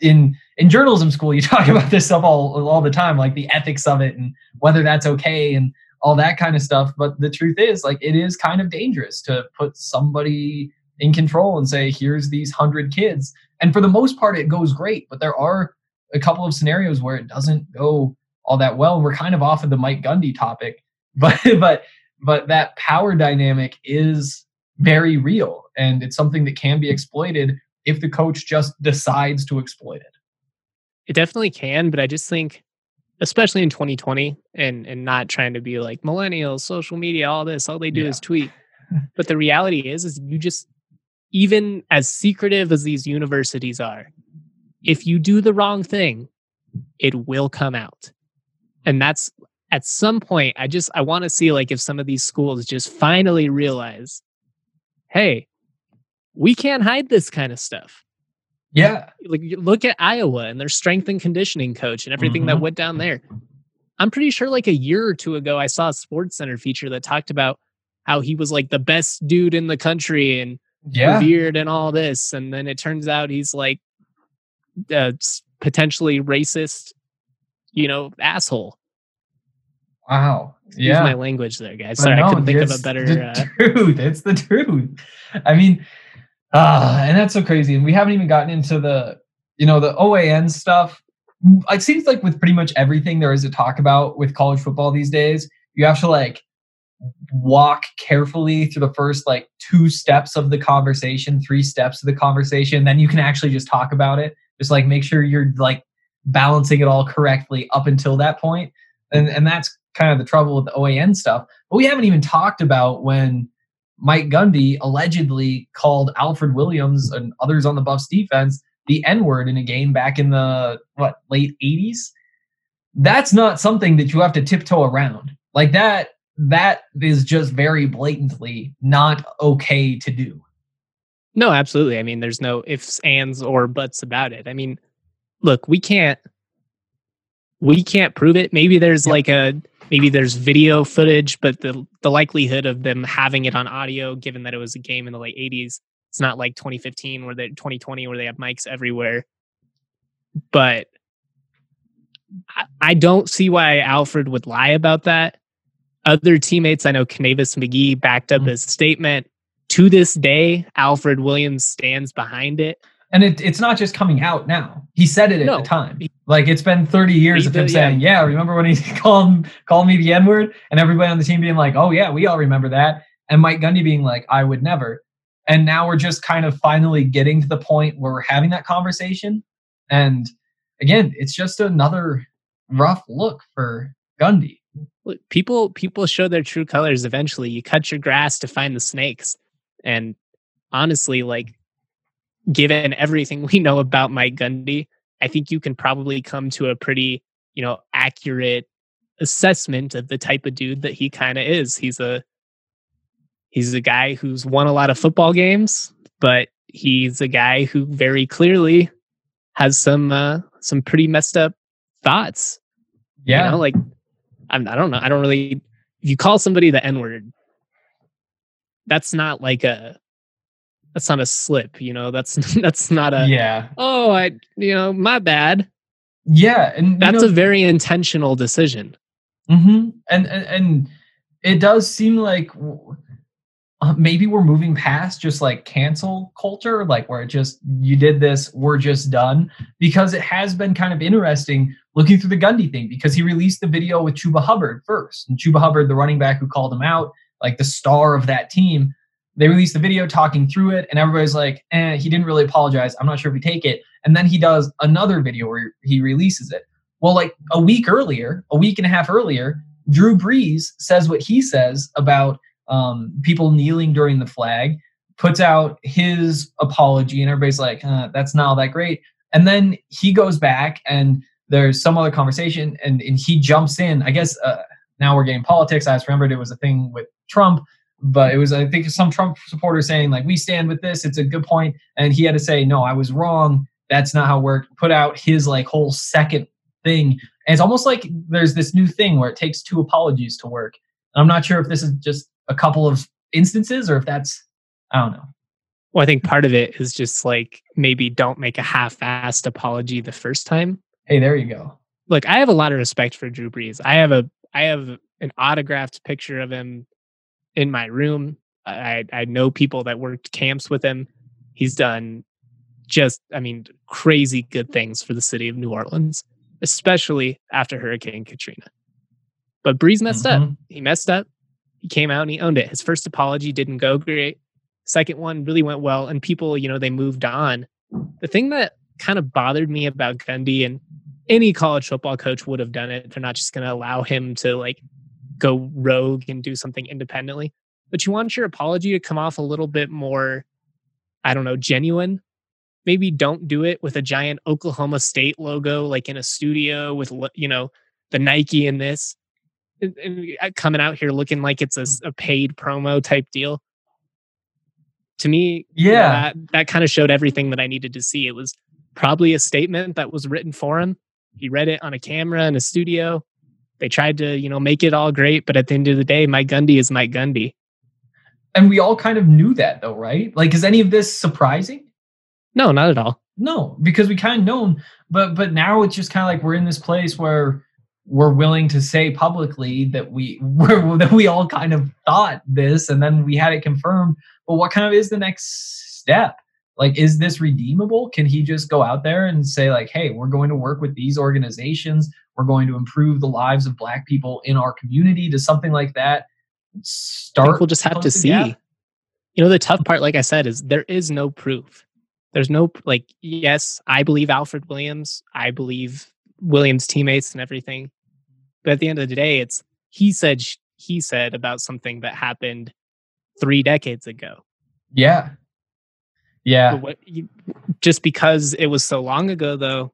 in in journalism school you talk about this stuff all all the time like the ethics of it and whether that's okay and all that kind of stuff but the truth is like it is kind of dangerous to put somebody in control and say here's these 100 kids and for the most part, it goes great. But there are a couple of scenarios where it doesn't go all that well. We're kind of off of the Mike Gundy topic, but but but that power dynamic is very real, and it's something that can be exploited if the coach just decides to exploit it. It definitely can, but I just think especially in 2020 and and not trying to be like millennials social media all this all they do yeah. is tweet but the reality is is you just even as secretive as these universities are, if you do the wrong thing, it will come out. And that's at some point, I just I want to see like if some of these schools just finally realize, hey, we can't hide this kind of stuff. Yeah. Like look at Iowa and their strength and conditioning coach and everything mm-hmm. that went down there. I'm pretty sure like a year or two ago I saw a sports center feature that talked about how he was like the best dude in the country and yeah. revered and all this, and then it turns out he's like uh, potentially racist, you know, asshole. Wow. Yeah. Use my language there, guys. Sorry, no, I couldn't think of a better. The uh, truth. It's the truth. I mean, ah, and that's so crazy. And we haven't even gotten into the, you know, the OAN stuff. It seems like with pretty much everything there is to talk about with college football these days, you have to like walk carefully through the first like two steps of the conversation, three steps of the conversation, then you can actually just talk about it. Just like make sure you're like balancing it all correctly up until that point. And and that's kind of the trouble with the OAN stuff. But we haven't even talked about when Mike Gundy allegedly called Alfred Williams and others on the Buffs defense the N word in a game back in the what late 80s. That's not something that you have to tiptoe around. Like that that is just very blatantly not okay to do. No, absolutely. I mean, there's no ifs, ands, or buts about it. I mean, look, we can't we can't prove it. Maybe there's yep. like a maybe there's video footage, but the the likelihood of them having it on audio, given that it was a game in the late '80s, it's not like 2015 where they 2020 where they have mics everywhere. But I, I don't see why Alfred would lie about that other teammates, I know Kanavis McGhee backed up mm-hmm. his statement. to this day, Alfred Williams stands behind it. And it, it's not just coming out now. He said it at No. the time. Like it's been 30 years He of him did, yeah. saying, "Yeah, remember when he called called me the N word?" And everybody on the team being like, "Oh yeah, we all remember that." And Mike Gundy being like, "I would never." And now we're just kind of finally getting to the point where we're having that conversation. And again, it's just another rough look for Gundy. Look, people people show their true colors eventually. You cut your grass to find the snakes. And honestly, like given everything we know about Mike Gundy, I think you can probably come to a pretty, you know, accurate assessment of the type of dude that he kind of is. He's a he's a guy who's won a lot of football games, but he's a guy who very clearly has some uh some pretty messed up thoughts Yeah. you know, like I'm, I don't know. I don't really. If you call somebody the N word, that's not like a. That's not a slip. You know. That's that's not a. yeah. Oh, I. You know, my bad. Yeah, and That's know, a very intentional decision. hmm And, and and it does seem like uh, maybe we're moving past just like cancel culture, like where it just you did this, we're just done. Because it has been kind of interesting looking through the Gundy thing because he released the video with Chuba Hubbard first, and Chuba Hubbard, the running back who called him out, like the star of that team. They released the video talking through it, and everybody's like, "Eh, he didn't really apologize. I'm not sure if we take it." And then he does another video where he releases it. Well, like a week earlier, a week and a half earlier, Drew Brees says what he says about um, people kneeling during the flag, puts out his apology, and everybody's like, uh, that's not all that great. And then he goes back, and there's some other conversation, and, and he jumps in. I guess uh, now we're getting politics. I just remembered it was a thing with Trump, but it was, I think, some Trump supporter saying, like, we stand with this. It's a good. And he had to say, no, I was wrong. That's not how it worked. Put out his like whole second thing. And it's almost like there's this new thing where it takes two apologies to work. And I'm not sure if this is just a couple of instances or if that's I don't know. Well, I think part of it is just like maybe don't make a half-assed apology the first time. Hey, there you go. Look, I have a lot of respect for Drew Brees. I have a I have an autographed picture of him in my room. I I know people that worked camps with him. He's done just I mean crazy good things for the city of New Orleans, especially after Hurricane Katrina. But Brees messed up. Mhm. He messed up. He came out and he owned it. His first apology didn't go great. Second one really went well, and people, you know, they moved on. The thing that kind of bothered me about Gundy and any college football coach would have done it. They're not just going to allow him to like go rogue and do something independently. But you want your apology to come off a little bit more, I don't know, genuine. Maybe don't do it with a giant Oklahoma State logo, like in a studio with, you know, the Nike in this, and, and uh, coming out here looking like it's a paid promo type deal. To me, Yeah. that, that kind of showed everything that I needed to see. It was probably a statement that was written for him. He read it on a camera in a studio. They tried to, you know, make it all great, but at the end of the day, Mike Gundy is Mike Gundy. And we all kind of knew that though, right? Like is any of this surprising? No, not at all. No, because we kind of known, but but now it's just kind of like we're in this place where we're willing to say publicly that we we're, that we all kind of thought this, and then we had it confirmed. But what kind of is the next step? Like, is this redeemable? Can he just go out there and say like, "Hey, we're going to work with these organizations. We're going to improve the lives of Black people in our community"? Does something like that start? we'll just have to see. gap? You know, the tough part, like I said, is there is no proof. There's no like, yes, I believe Alfred Williams. I believe Williams' teammates and everything. But at the end of the day, it's he said he said about something that happened three decades ago. Yeah, yeah. What you, just because it was so long ago though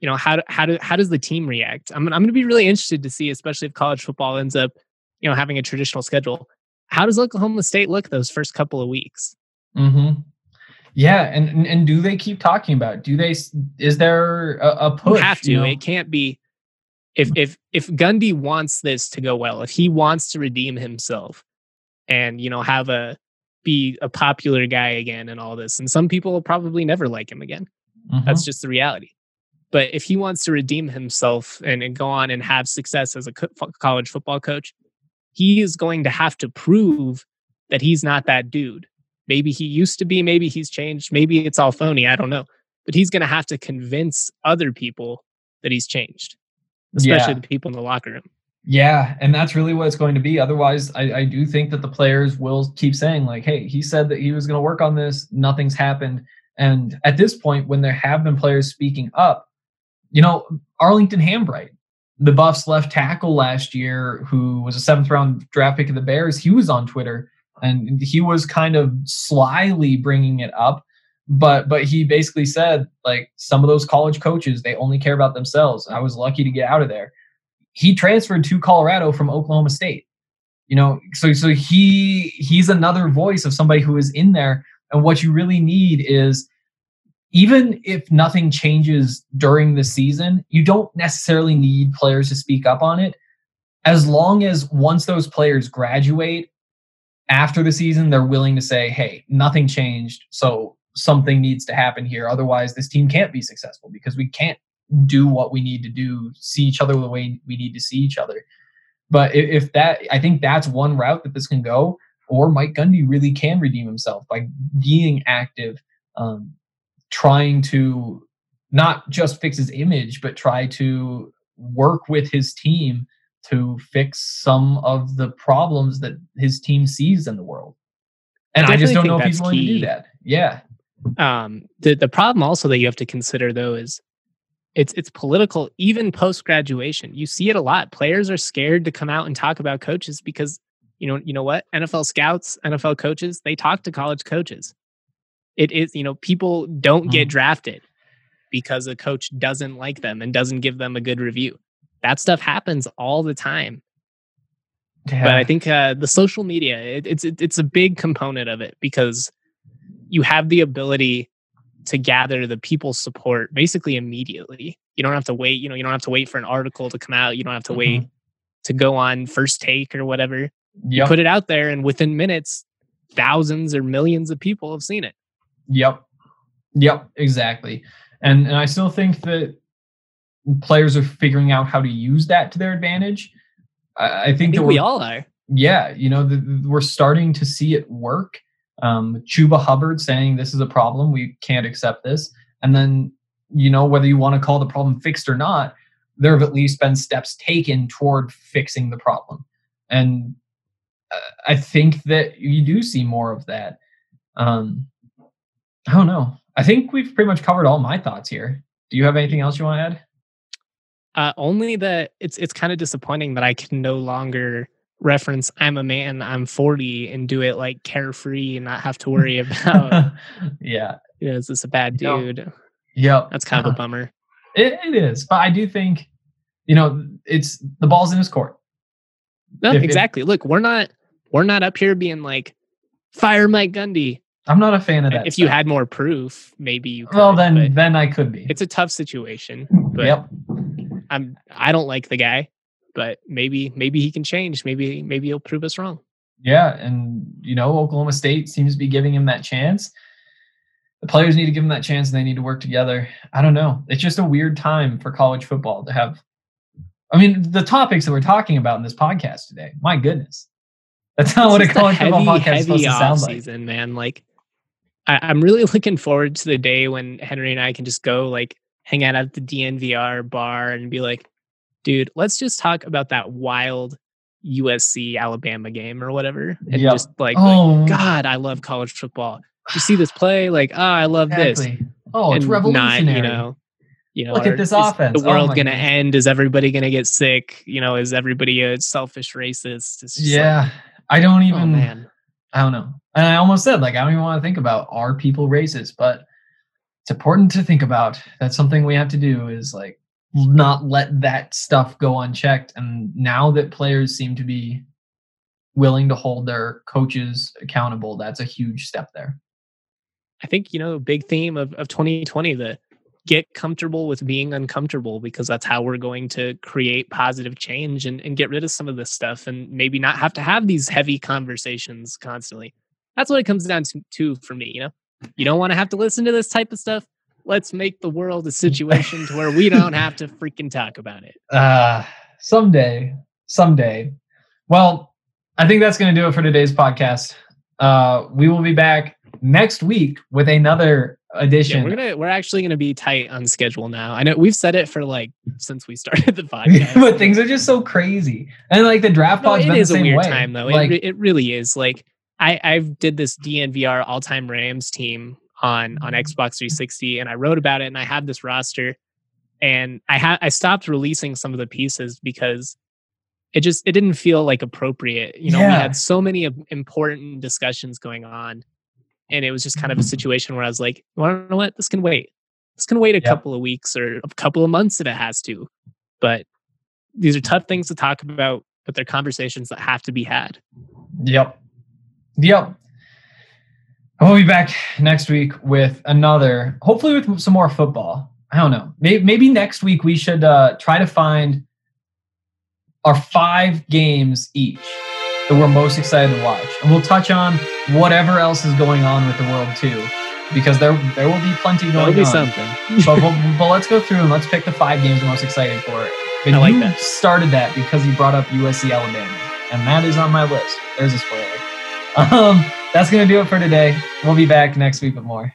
you know how how do, how does the team react i'm, I'm going to be really interested to see especially if college football ends up you know having a traditional schedule how does oklahoma state look those first couple of weeks Mm-hmm. Yeah, and, and and do they keep talking about? It? Do they? Is there a, a you push? have to you know? it can't be if if if gundy wants this to go well if he wants to redeem himself and you know have a be a popular guy again and all this and some people will probably never like him again Mhm. That's just the reality. But if he wants to redeem himself and, and go on and have success as a co- college football coach, he is going to have to prove that he's not that dude. maybe he used to be, maybe he's changed, maybe it's all phony. I don't know. But he's going to have to convince other people that he's changed, especially yeah. the people in the locker room. Yeah, and that's really what it's going to be. Otherwise, I, I do think that the players will keep saying, like, hey, he said that he was going to work on this, nothing's happened. And at this point, when there have been players speaking up, you know, Arlington Hambright, the Buffs left tackle last year, who was a seventh round draft pick of the Bears, he was on Twitter and he was kind of slyly bringing it up. But but he basically said like some of those college coaches they only care about themselves. I was lucky to get out of there he transferred to Colorado from Oklahoma State. You know, so so he he's another voice of somebody who is in there. And what you really need is even if nothing changes during the season, you don't necessarily need players to speak up on it. As long as once those players graduate after the season, they're willing to say, hey, nothing changed. So something needs to happen here. Otherwise, this team can't be successful because we can't do what we need to do, see each other the way we need to see each other. But if that, I think that's one route that this can go. Or Mike Gundy really can redeem himself by being active, um, trying to not just fix his image, but try to work with his team to fix some of the problems that his team sees in the world. And I, I just don't know if he's willing key. to do that. Yeah. Um, the the problem also that you have to consider though is it's it's political even post graduation. You see it a lot. Players are scared to come out and talk about coaches because you know you know what NFL scouts, NFL coaches, they talk to college coaches. It is you know people don't get mm-hmm. drafted because a coach doesn't like them and doesn't give them a good review. That stuff happens all the time. Yeah. But I think uh, the social media it, it's it, it's a big component of it because you have the ability to gather the people's support basically immediately. You don't have to wait, you know, you don't have to wait for an article to come out. You don't have to mm-hmm. wait to go on first take or whatever. Yep. You put it out there and within minutes, thousands or millions of people have seen it. Yep. Yep, exactly. And and I still think that players are figuring out how to use that to their advantage. I, I think, I think that we all are. Yeah, you know, the, the, we're starting to see it work um, Chuba Hubbard saying this is a problem, we can't accept this. And then, you know, whether you want to call the problem fixed or not, there have at least been steps taken toward fixing the problem. And uh, I think that you do see more of that. Um, I don't know. I think we've pretty much covered all my thoughts here. Do you have anything else you want to add? Uh, only that it's it's kind of disappointing that I can no longer reference I'm a man, I'm 40 and do it like carefree and not have to worry about yeah. You know, is this a bad dude? Yep. That's kind of a bummer. It, it is. But I do think, you know, it's the ball's in his court. No, if, exactly. If, Look, we're not we're not up here being like fire Mike Gundy. I'm not a fan of that. If stuff. you had more proof, maybe you could. Well, then then I could be. It's a tough situation. But yep. I'm I don't like the guy but maybe maybe he can change. Maybe maybe he'll prove us wrong. Yeah, and you know Oklahoma State seems to be giving him that chance. The players need to give him that chance, and they need to work together. I don't know. It's just a weird time for college football to have. I mean, the topics that we're talking about in this podcast today. My goodness, that's not what a college heavy, football podcast is supposed to sound like. Season, man. Like, I, I'm really looking forward to the day when Henry and I can just go like hang out at the DNVR bar and be like, dude, let's just talk about that wild USC Alabama game or whatever. And yep. just like, oh. like, God, I love college football. You see this play, like, oh, I love exactly. this. Oh, it's and revolutionary. Not, you know, you know, look at this offense. The world oh going to end? Is everybody going to get sick? You know, is everybody a selfish racist? yeah, like, I don't oh, even. Oh, man. I don't know. And I almost said like I don't even want to think about are people racist, but it's important to think about. That's something we have to do. Is like not let that stuff go unchecked. And now that players seem to be willing to hold their coaches accountable, that's a huge step there. I think, you know, big theme of, of 2020, the get comfortable with being uncomfortable because that's how we're going to create positive change and, and get rid of some of this stuff and maybe not have to have these heavy conversations constantly. That's what it comes down to, to for me, you know? You don't want to have to listen to this type of stuff let's make the world a situation to where we don't have to freaking talk about it. Uh, someday, someday. Well, I think that's going to do it for today's podcast. Uh, we will be back next week with another edition. Yeah, we're gonna we're actually gonna be tight on schedule now. I know we've said it for like since we started the podcast, but things are just so crazy. And like the draft no, pod's been is the a same weird way. time though. Like, it, it really is. Like I I did this DNVR all time Rams team on on mm-hmm. Xbox 360, and I wrote about it, and I had this roster, and I had I stopped releasing some of the pieces because it just it didn't feel like appropriate. You know, we had so many important discussions going on, and it was just kind of a mm-hmm. situation where I was like, well, you know what, this can wait. This can wait a Yep. couple of weeks or a couple of months if it has to. But these are tough things to talk about, but they're conversations that have to be had. Yep. Yep. We'll be back next week with another, hopefully with some more football. I don't know. Maybe, maybe next week we should uh, try to find our five games each that we're most excited to watch, and we'll touch on whatever else is going on with the world too, because there there will be plenty going be on. something. but, but, but let's go through and let's pick the five games we're most excited for. I like you that. started that because you brought up USC Alabama, and that is on my list. There's a spoiler. Um, that's going to do it for today. We'll be back next week with more.